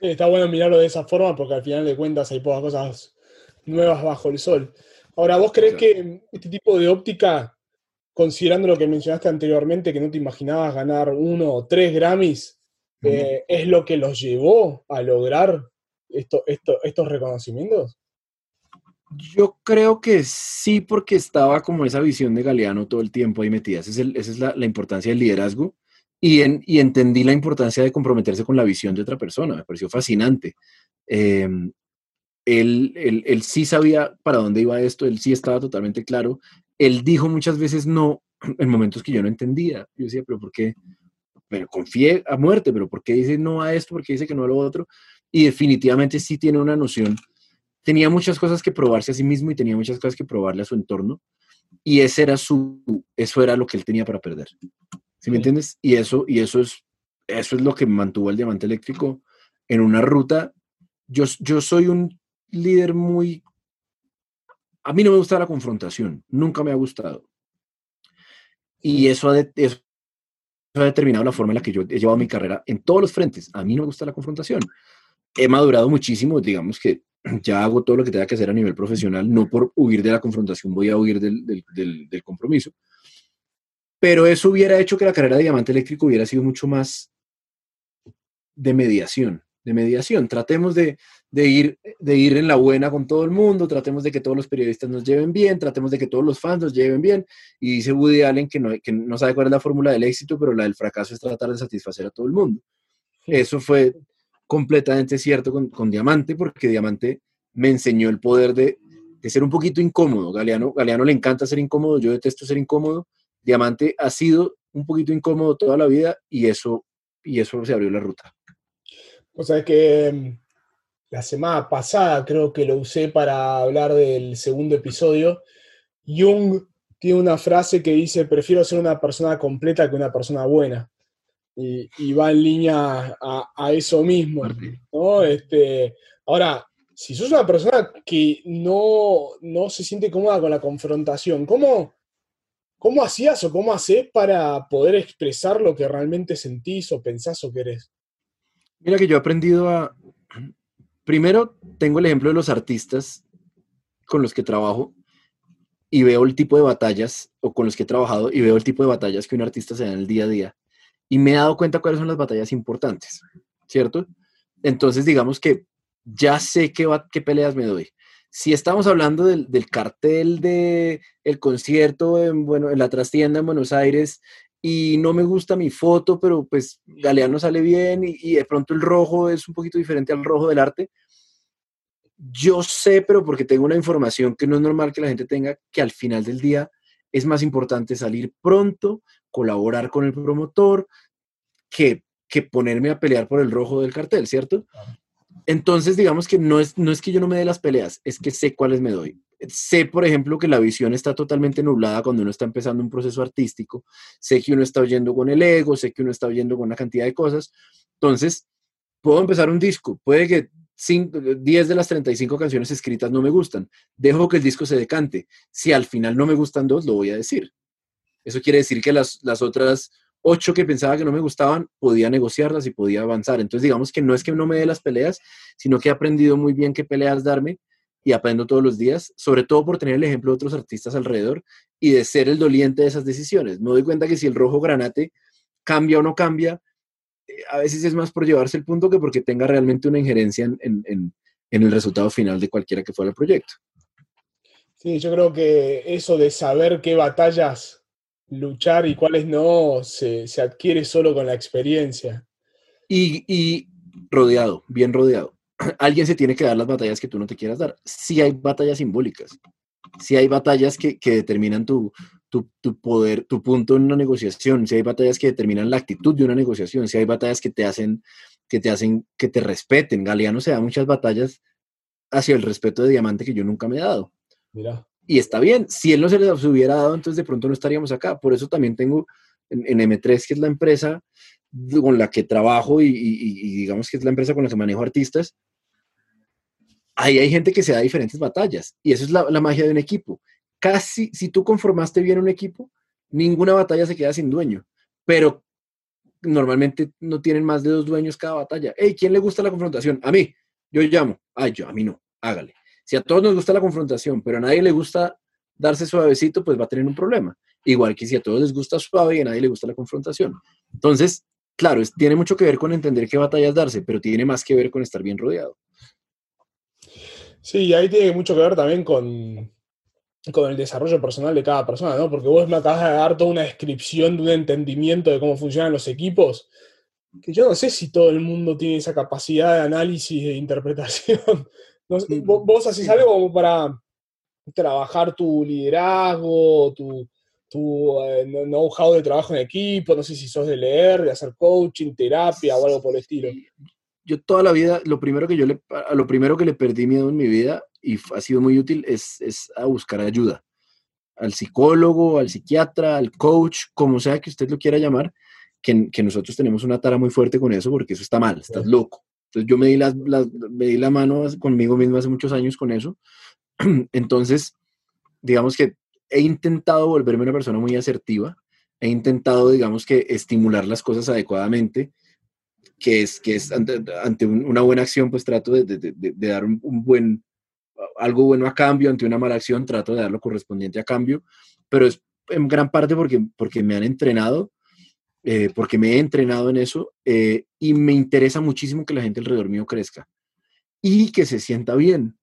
B: está bueno mirarlo de esa forma porque al final de cuentas hay pocas cosas nuevas bajo el sol. Ahora, ¿vos crees que este tipo de óptica, considerando lo que mencionaste anteriormente, que no te imaginabas ganar uno o tres Grammys, eh, es lo que los llevó a lograr esto, estos reconocimientos?
A: Yo creo que sí, porque estaba como esa visión de Galeano todo el tiempo ahí metida. Esa es, la, importancia del liderazgo y, y, entendí la importancia de comprometerse con la visión de otra persona. Me pareció fascinante. Em, él, sí sabía para dónde iba esto, él sí estaba totalmente claro. Él dijo muchas veces no [clears throat] en momentos que yo no entendía. Yo decía, pero ¿por qué? Pero confié a muerte, pero ¿por qué dice no a esto? ¿Por qué dice que no a lo otro? Y definitivamente sí tiene una noción. Tenía muchas cosas que probarse a sí mismo y tenía muchas cosas que probarle a su entorno. Y ese era su, eso era lo que él tenía para perder. ¿Sí me entiendes? Y eso, y eso es, eso es lo que mantuvo el diamante eléctrico en una ruta. Yo, yo soy un líder muy... A mí no me gusta la confrontación, nunca me ha gustado. Y eso ha, ha determinado la forma en la que yo he llevado mi carrera en todos los frentes. A mí no me gusta la confrontación. He madurado muchísimo, digamos que [clears throat] ya hago todo lo que tenga que hacer a nivel profesional, no por huir de la confrontación, voy a huir del, del, del compromiso. Pero eso hubiera hecho que la carrera de diamante eléctrico hubiera sido mucho más de mediación, de mediación. Tratemos de, ir, de ir en la buena con todo el mundo, tratemos de que todos los periodistas nos lleven bien, tratemos de que todos los fans nos lleven bien. Y dice Woody Allen que no, que no sabe cuál es la fórmula del éxito, pero la del fracaso es tratar de satisfacer a todo el mundo. Eso fue completamente cierto con, Diamante, porque Diamante me enseñó el poder de, ser un poquito incómodo. Galeano, Galeano le encanta ser incómodo, yo detesto ser incómodo. Diamante ha sido un poquito incómodo toda la vida y eso, y eso se abrió la ruta.
B: O sea, que mm, la semana pasada creo que lo usé para hablar del segundo episodio. Jung tiene una frase que dice, prefiero ser una persona completa que una persona buena. Y, va en línea a, eso mismo. ¿no? Este, ahora, si sos una persona que no, no se siente cómoda con la confrontación, ¿cómo, ¿cómo hacías o cómo haces para poder expresar lo que realmente sentís o pensás o querés?
A: Mira que yo he aprendido a... Primero, tengo el ejemplo de los artistas con los que trabajo y veo el tipo de batallas, o con los que he trabajado, y veo el tipo de batallas que un artista se da en el día a día. Y me he dado cuenta cuáles son las batallas importantes, ¿cierto? Entonces, digamos que ya sé qué, qué peleas me doy. Si estamos hablando del, cartel del el concierto en, bueno, en la trastienda en Buenos Aires y no me gusta mi foto, pero pues Galeano sale bien y, de pronto el rojo es un poquito diferente al rojo del arte. Yo sé, pero porque tengo una información que no es normal que la gente tenga, que al final del día es más importante salir pronto, colaborar con el promotor, que, que ponerme a pelear por el rojo del cartel, ¿cierto? Entonces, digamos que no es, no es que yo no me dé las peleas, es que sé cuáles me doy sé, por ejemplo, que la visión está totalmente nublada cuando uno está empezando un proceso artístico, sé que uno está oyendo con el ego, sé que uno está oyendo con una cantidad de cosas, entonces puedo empezar un disco, puede que 10 de las 35 canciones escritas no me gustan, dejo que el disco se decante, si al final no me gustan dos, lo voy a decir. Eso quiere decir que las, las otras ocho que pensaba que no me gustaban, podía negociarlas y podía avanzar. Entonces, digamos que no es que no me dé las peleas, sino que he aprendido muy bien qué peleas darme y aprendo todos los días, sobre todo por tener el ejemplo de otros artistas alrededor y de ser el doliente de esas decisiones. Me doy cuenta que si el rojo granate cambia o no cambia, eh, a veces es más por llevarse el punto que porque tenga realmente una injerencia en, en, el resultado final de cualquiera que fuera el proyecto.
B: Sí, yo creo que eso de saber qué batallas luchar y cuáles no se, se adquiere solo con la experiencia.
A: Y, y rodeado, bien rodeado. [clears throat] alguien se tiene que dar las batallas que tú no te quieras dar. Si hay batallas simbólicas, si hay batallas que, determinan tu, poder, tu punto en una negociación, si hay batallas que determinan la actitud de una negociación, si hay batallas que te hacen que te hacen que te respeten. Galeano se da muchas batallas hacia el respeto de diamante que yo nunca me he dado. Mira. Y está bien, si él no se les hubiera dado, entonces de pronto no estaríamos acá. Por eso también tengo en M3, que es la empresa con la que trabajo y, digamos que es la empresa con la que manejo artistas, ahí hay gente que se da diferentes batallas y eso es la, magia de un equipo. Casi, si tú conformaste bien un equipo, ninguna batalla se queda sin dueño, pero normalmente no tienen más de dos dueños cada batalla. Hey, ¿quién le gusta la confrontación? A mí, yo llamo. Ay, yo, a mí no, hágale. Si a todos nos gusta la confrontación, pero a nadie le gusta darse suavecito, pues va a tener un problema. Igual que si a todos les gusta suave y a nadie le gusta la confrontación. Entonces, claro, tiene mucho que ver con entender qué batallas darse, pero tiene más que ver con estar bien rodeado.
B: Sí, y ahí tiene mucho que ver también con, con el desarrollo personal de cada persona, ¿no? Porque vos me acabas de dar toda una descripción de un entendimiento de cómo funcionan los equipos, que yo no sé si todo el mundo tiene esa capacidad de análisis, de interpretación. [laughs] Vos, vos haces algo como para trabajar tu liderazgo, tu, tu eh, know-how de trabajo en equipo, no sé si sos de leer, de hacer coaching, terapia o algo por el estilo.
A: Yo toda la vida, lo primero que yo le, a lo primero que le perdí miedo en mi vida y ha sido muy útil es, es a buscar ayuda. Al psicólogo, al psiquiatra, al coach, como sea que usted lo quiera llamar, que, que nosotros tenemos una tara muy fuerte con eso porque eso está mal, estás loco. Entonces yo me di, la, me di la mano conmigo mismo hace muchos años con eso. [clears throat] Entonces, digamos que he intentado volverme una persona muy asertiva, he intentado, digamos que, estimular las cosas adecuadamente, que es, que es ante, una buena acción, pues trato de, dar un, buen, algo bueno a cambio, ante una mala acción trato de dar lo correspondiente a cambio, pero es en gran parte porque, porque me han entrenado, eh, porque me he entrenado en eso eh, y me interesa muchísimo que la gente alrededor mío crezca y que se sienta bien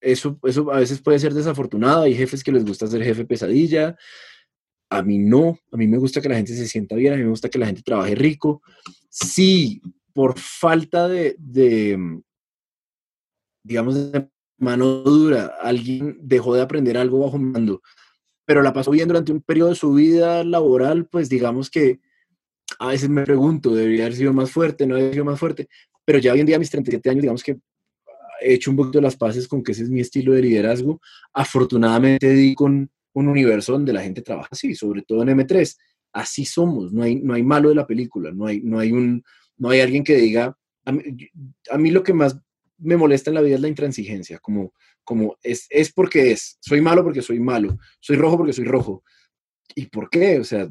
A: eso, eso a veces puede ser desafortunado. Hay jefes que les gusta ser jefe pesadilla. A mí no. A mí me gusta que la gente se sienta bien. A mí me gusta que la gente trabaje rico. Sí, por falta de, de digamos, de mano dura, alguien dejó de aprender algo bajo mando, pero la pasó bien durante un periodo de su vida laboral, pues digamos que a veces me pregunto, debería haber sido más fuerte, no debería sido más fuerte, pero ya hoy en día, a mis 37 años, digamos que he hecho un poquito las paces con que ese es mi estilo de liderazgo. Afortunadamente di con un universo donde la gente trabaja así, sobre todo en M3. Así somos, no hay, no hay malo de la película, no hay, no hay, un, no hay alguien que diga, a mí, lo que más me molesta en la vida es la intransigencia, como, como es, es porque es, soy malo porque soy malo, soy rojo porque soy rojo. ¿Y por qué? O sea,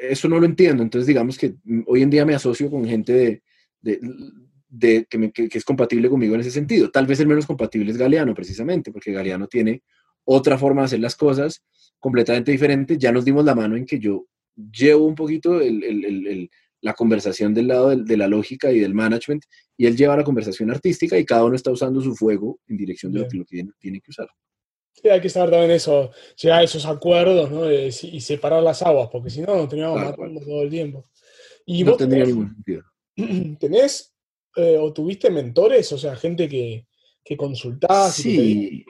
A: eso no lo entiendo. Entonces, digamos que hoy en día me asocio con gente de, de de, que, es compatible conmigo en ese sentido. Tal vez el menos compatible es Galeano, precisamente, porque Galeano tiene otra forma de hacer las cosas completamente diferente. Ya nos dimos la mano en que yo llevo un poquito la conversación del lado de, la lógica y del management, y él lleva la conversación artística y cada uno está usando su fuego en dirección de lo que, lo tiene, tiene que usar.
B: Sí, hay que saber también eso, llegar a esos acuerdos ¿no? y separar las aguas, porque si no nos teníamos matando todo el tiempo.
A: Y no tendría ningún sentido. [clears throat]
B: ¿Tenés eh, o tuviste mentores? O sea, gente que, que consultás.
A: Sí,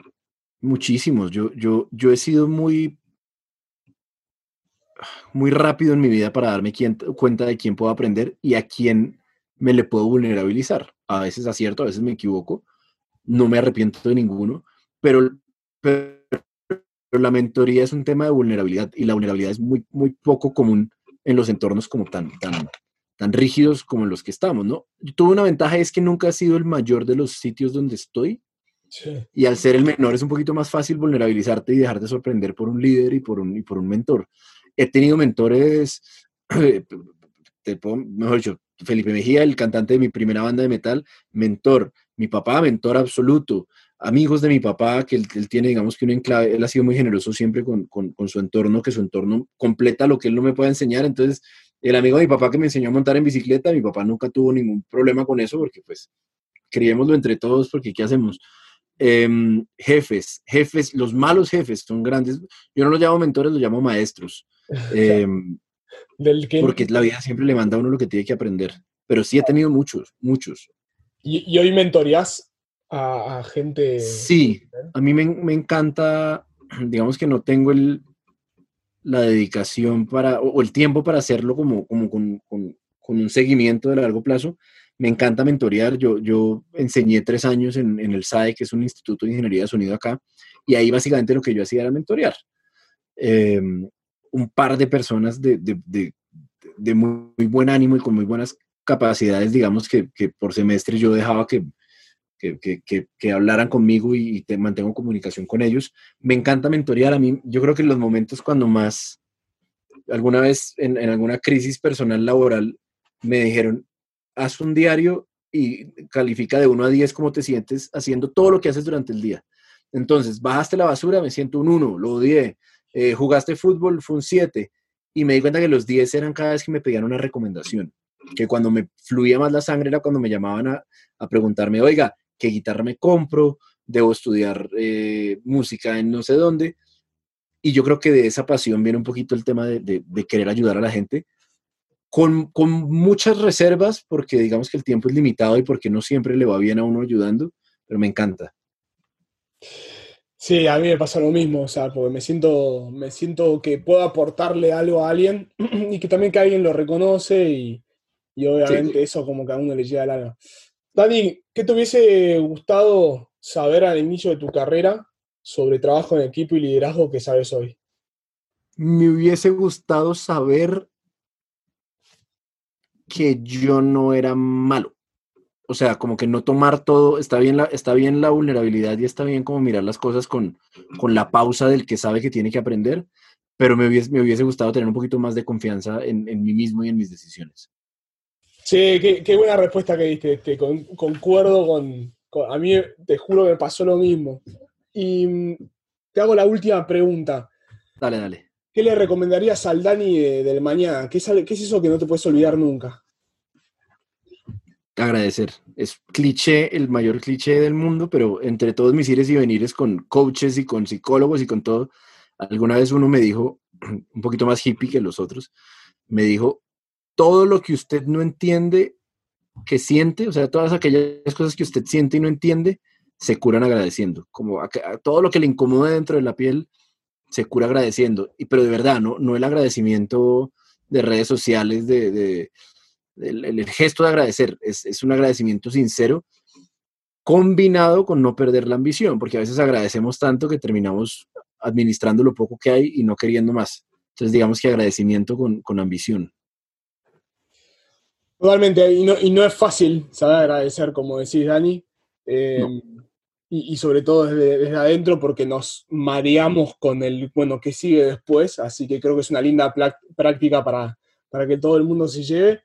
A: muchísimos. Yo, yo, yo he sido muy, muy rápido en mi vida para darme cuenta de quién puedo aprender y a quién me le puedo vulnerabilizar. A veces acierto, a veces me equivoco. No me arrepiento de ninguno, pero, pero, la mentoría es un tema de vulnerabilidad y la vulnerabilidad es muy, muy poco común en los entornos como tan, tan, tan rígidos como en los que estamos, ¿no? Yo tuve una ventaja es que nunca he sido el mayor de los sitios donde estoy. Y al ser el menor es un poquito más fácil vulnerabilizarte y dejarte sorprender por un líder y por un, y por un mentor. He tenido mentores, [clears throat] te puedo, mejor dicho, Felipe Mejía, el cantante de mi primera banda de metal, mentor. Mi papá, mentor absoluto. Amigos de mi papá, que él, tiene, digamos que un enclave, él ha sido muy generoso siempre con, con, con su entorno, que su entorno completa lo que él no me puede enseñar. Entonces, el amigo de mi papá que me enseñó a montar en bicicleta, mi papá nunca tuvo ningún problema con eso porque pues criémoslo entre todos porque ¿qué hacemos? Em, jefes, jefes, los malos jefes son grandes, yo no los llamo mentores, los llamo maestros. Em, porque la vida siempre le manda a uno lo que tiene que aprender, pero sí he tenido muchos, muchos.
B: ¿Y, hoy mentorías a, gente?
A: Sí, a mí me, me encanta, [clears throat] digamos que no tengo el, la dedicación para, o, el tiempo para hacerlo como, como con, con, un seguimiento de largo plazo. Me encanta mentorear. Yo, yo enseñé tres años en, en, el SAE, que es un instituto de ingeniería de sonido acá, y ahí básicamente lo que yo hacía era mentorear. Em, un par de personas de, de, de, muy, buen ánimo y con muy buenas capacidades, digamos, que, que por semestre yo dejaba que, que, que, que, hablaran conmigo y, te mantengo comunicación con ellos. Me encanta mentorear. A mí, yo creo que en los momentos cuando más, alguna vez en, en alguna crisis personal laboral, me dijeron, haz un diario y califica de 1 a 10 cómo te sientes haciendo todo lo que haces durante el día. Entonces, bajaste la basura, me siento un 1, lo odié. Eh, jugaste fútbol, fue un 7. Y me di cuenta que los 10 eran cada vez que me pedían una recomendación. Que cuando me fluía más la sangre era cuando me llamaban a, a preguntarme, oiga, qué guitarra me compro, debo estudiar eh, música en no sé dónde. Y yo creo que de esa pasión viene un poquito el tema de, querer ayudar a la gente, con, con, muchas reservas, porque digamos que el tiempo es limitado y porque no siempre le va bien a uno ayudando, pero me encanta.
B: Sí, a mí me pasa lo mismo, o sea, porque me siento, me siento que puedo aportarle algo a alguien [clears throat] y que también que alguien lo reconoce y, obviamente eso como que a uno le llega al alma. Dani, ¿qué te hubiese gustado saber al inicio de tu carrera sobre trabajo en equipo y liderazgo que sabes hoy?
A: Me hubiese gustado saber que yo no era malo. O sea, como que no tomar todo, está bien la, está bien la vulnerabilidad y está bien como mirar las cosas con, con la pausa del que sabe que tiene que aprender, pero me hubiese, me hubiese gustado tener un poquito más de confianza en, en mí mismo y en mis decisiones.
B: Sí, qué, buena respuesta que diste. Este, concuerdo con, A mí, te juro que me pasó lo mismo. Y mm, te hago la última pregunta.
A: Dale, dale.
B: ¿Qué le recomendarías al Dani del mañana? ¿Qué es, ¿Qué es eso que no te puedes olvidar nunca?
A: Agradecer. Es cliché, el mayor cliché del mundo, pero entre todos mis ires y venires con coaches y con psicólogos y con todo, alguna vez uno me dijo, [clears throat] un poquito más hippie que los otros, me dijo, todo lo que usted no entiende, que siente, o sea, todas aquellas cosas que usted siente y no entiende, se curan agradeciendo. Como todo lo que le incomoda dentro de la piel, se cura agradeciendo. Y, pero de verdad, no, no el agradecimiento de redes sociales, de, el, gesto de agradecer, es, es un agradecimiento sincero combinado con no perder la ambición, porque a veces agradecemos tanto que terminamos administrando lo poco que hay y no queriendo más. Entonces, digamos que agradecimiento con, con ambición.
B: Totalmente, y no, y no es fácil saber agradecer, como decís, Dani, em, y, sobre todo desde, adentro, porque nos mareamos con el, bueno, que sigue después, así que creo que es una linda práctica para, para que todo el mundo se lleve.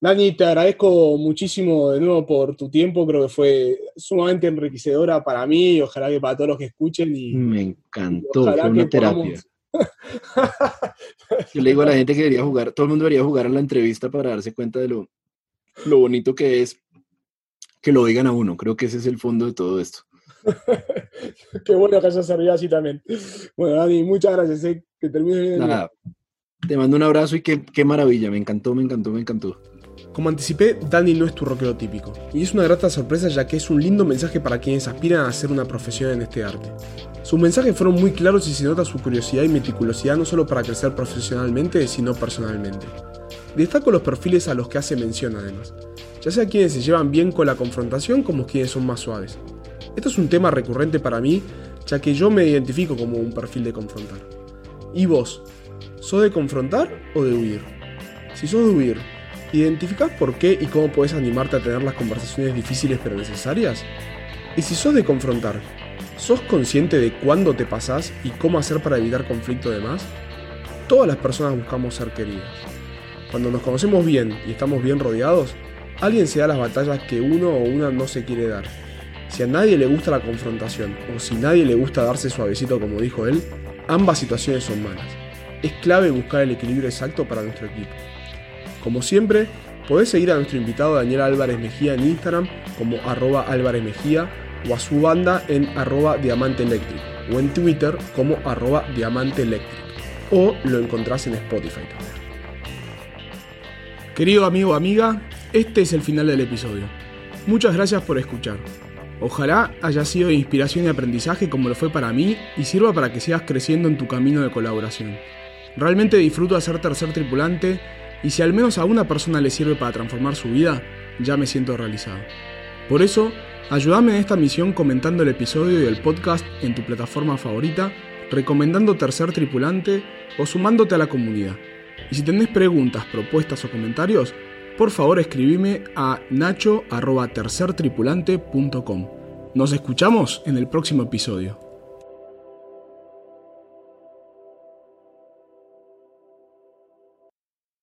B: Dani, te agradezco muchísimo de nuevo por tu tiempo, creo que fue sumamente enriquecedora para mí y ojalá que para todos los que escuchen. Y,
A: Me encantó, fue una terapia. [laughs] Yo le digo a la gente que debería jugar, todo el mundo debería jugar a la entrevista para darse cuenta de lo, lo bonito que es que lo digan a uno. Creo que ese es el fondo de todo esto. [laughs]
B: Qué bueno que haya servido así también. Bueno, Dani, muchas gracias. Eh. Que termine bien.
A: Nada, te mando un abrazo y qué, qué maravilla. Me encantó, me encantó, me encantó.
B: Como anticipé, Dani no es tu rockero típico, y es una grata sorpresa ya que es un lindo mensaje para quienes aspiran a hacer una profesión en este arte. Sus mensajes fueron muy claros y se nota su curiosidad y meticulosidad no solo para crecer profesionalmente, sino personalmente. Destaco los perfiles a los que hace mención además, ya sea quienes se llevan bien con la confrontación como quienes son más suaves. Esto es un tema recurrente para mí, ya que yo me identifico como un perfil de confrontar. ¿Y vos? ¿Sos de confrontar o de huir? Si sos de huir, ¿Identificás por qué y cómo puedes animarte a tener las conversaciones difíciles pero necesarias? Y si sos de confrontar, ¿sos consciente de cuándo te pasás y cómo hacer para evitar conflicto de más? Todas las personas buscamos ser queridas. Cuando nos conocemos bien y estamos bien rodeados, alguien se da las batallas que uno o una no se quiere dar. Si a nadie le gusta la confrontación o si nadie le gusta darse suavecito como dijo él, ambas situaciones son malas. Es clave buscar el equilibrio exacto para nuestro equipo. Como siempre, podés seguir a nuestro invitado Daniel Álvarez Mejía en Instagram como arroba Álvarez Mejía o a su banda en arroba Diamante Electric o en Twitter como arroba Diamante Electric o lo encontrás en Spotify también. Querido amigo o amiga, este es el final del episodio. Muchas gracias por escuchar. Ojalá haya sido de inspiración y aprendizaje como lo fue para mí y sirva para que sigas creciendo en tu camino de colaboración. Realmente disfruto de ser tercer tripulante y si al menos a una persona le sirve para transformar su vida, ya me siento realizado. Por eso, ayúdame en esta misión comentando el episodio y el podcast en tu plataforma favorita, recomendando Tercer Tripulante o sumándote a la comunidad. Y si tenés preguntas, propuestas o comentarios, por favor escribime a nacho.tercertripulante.com. Nos escuchamos en el próximo episodio.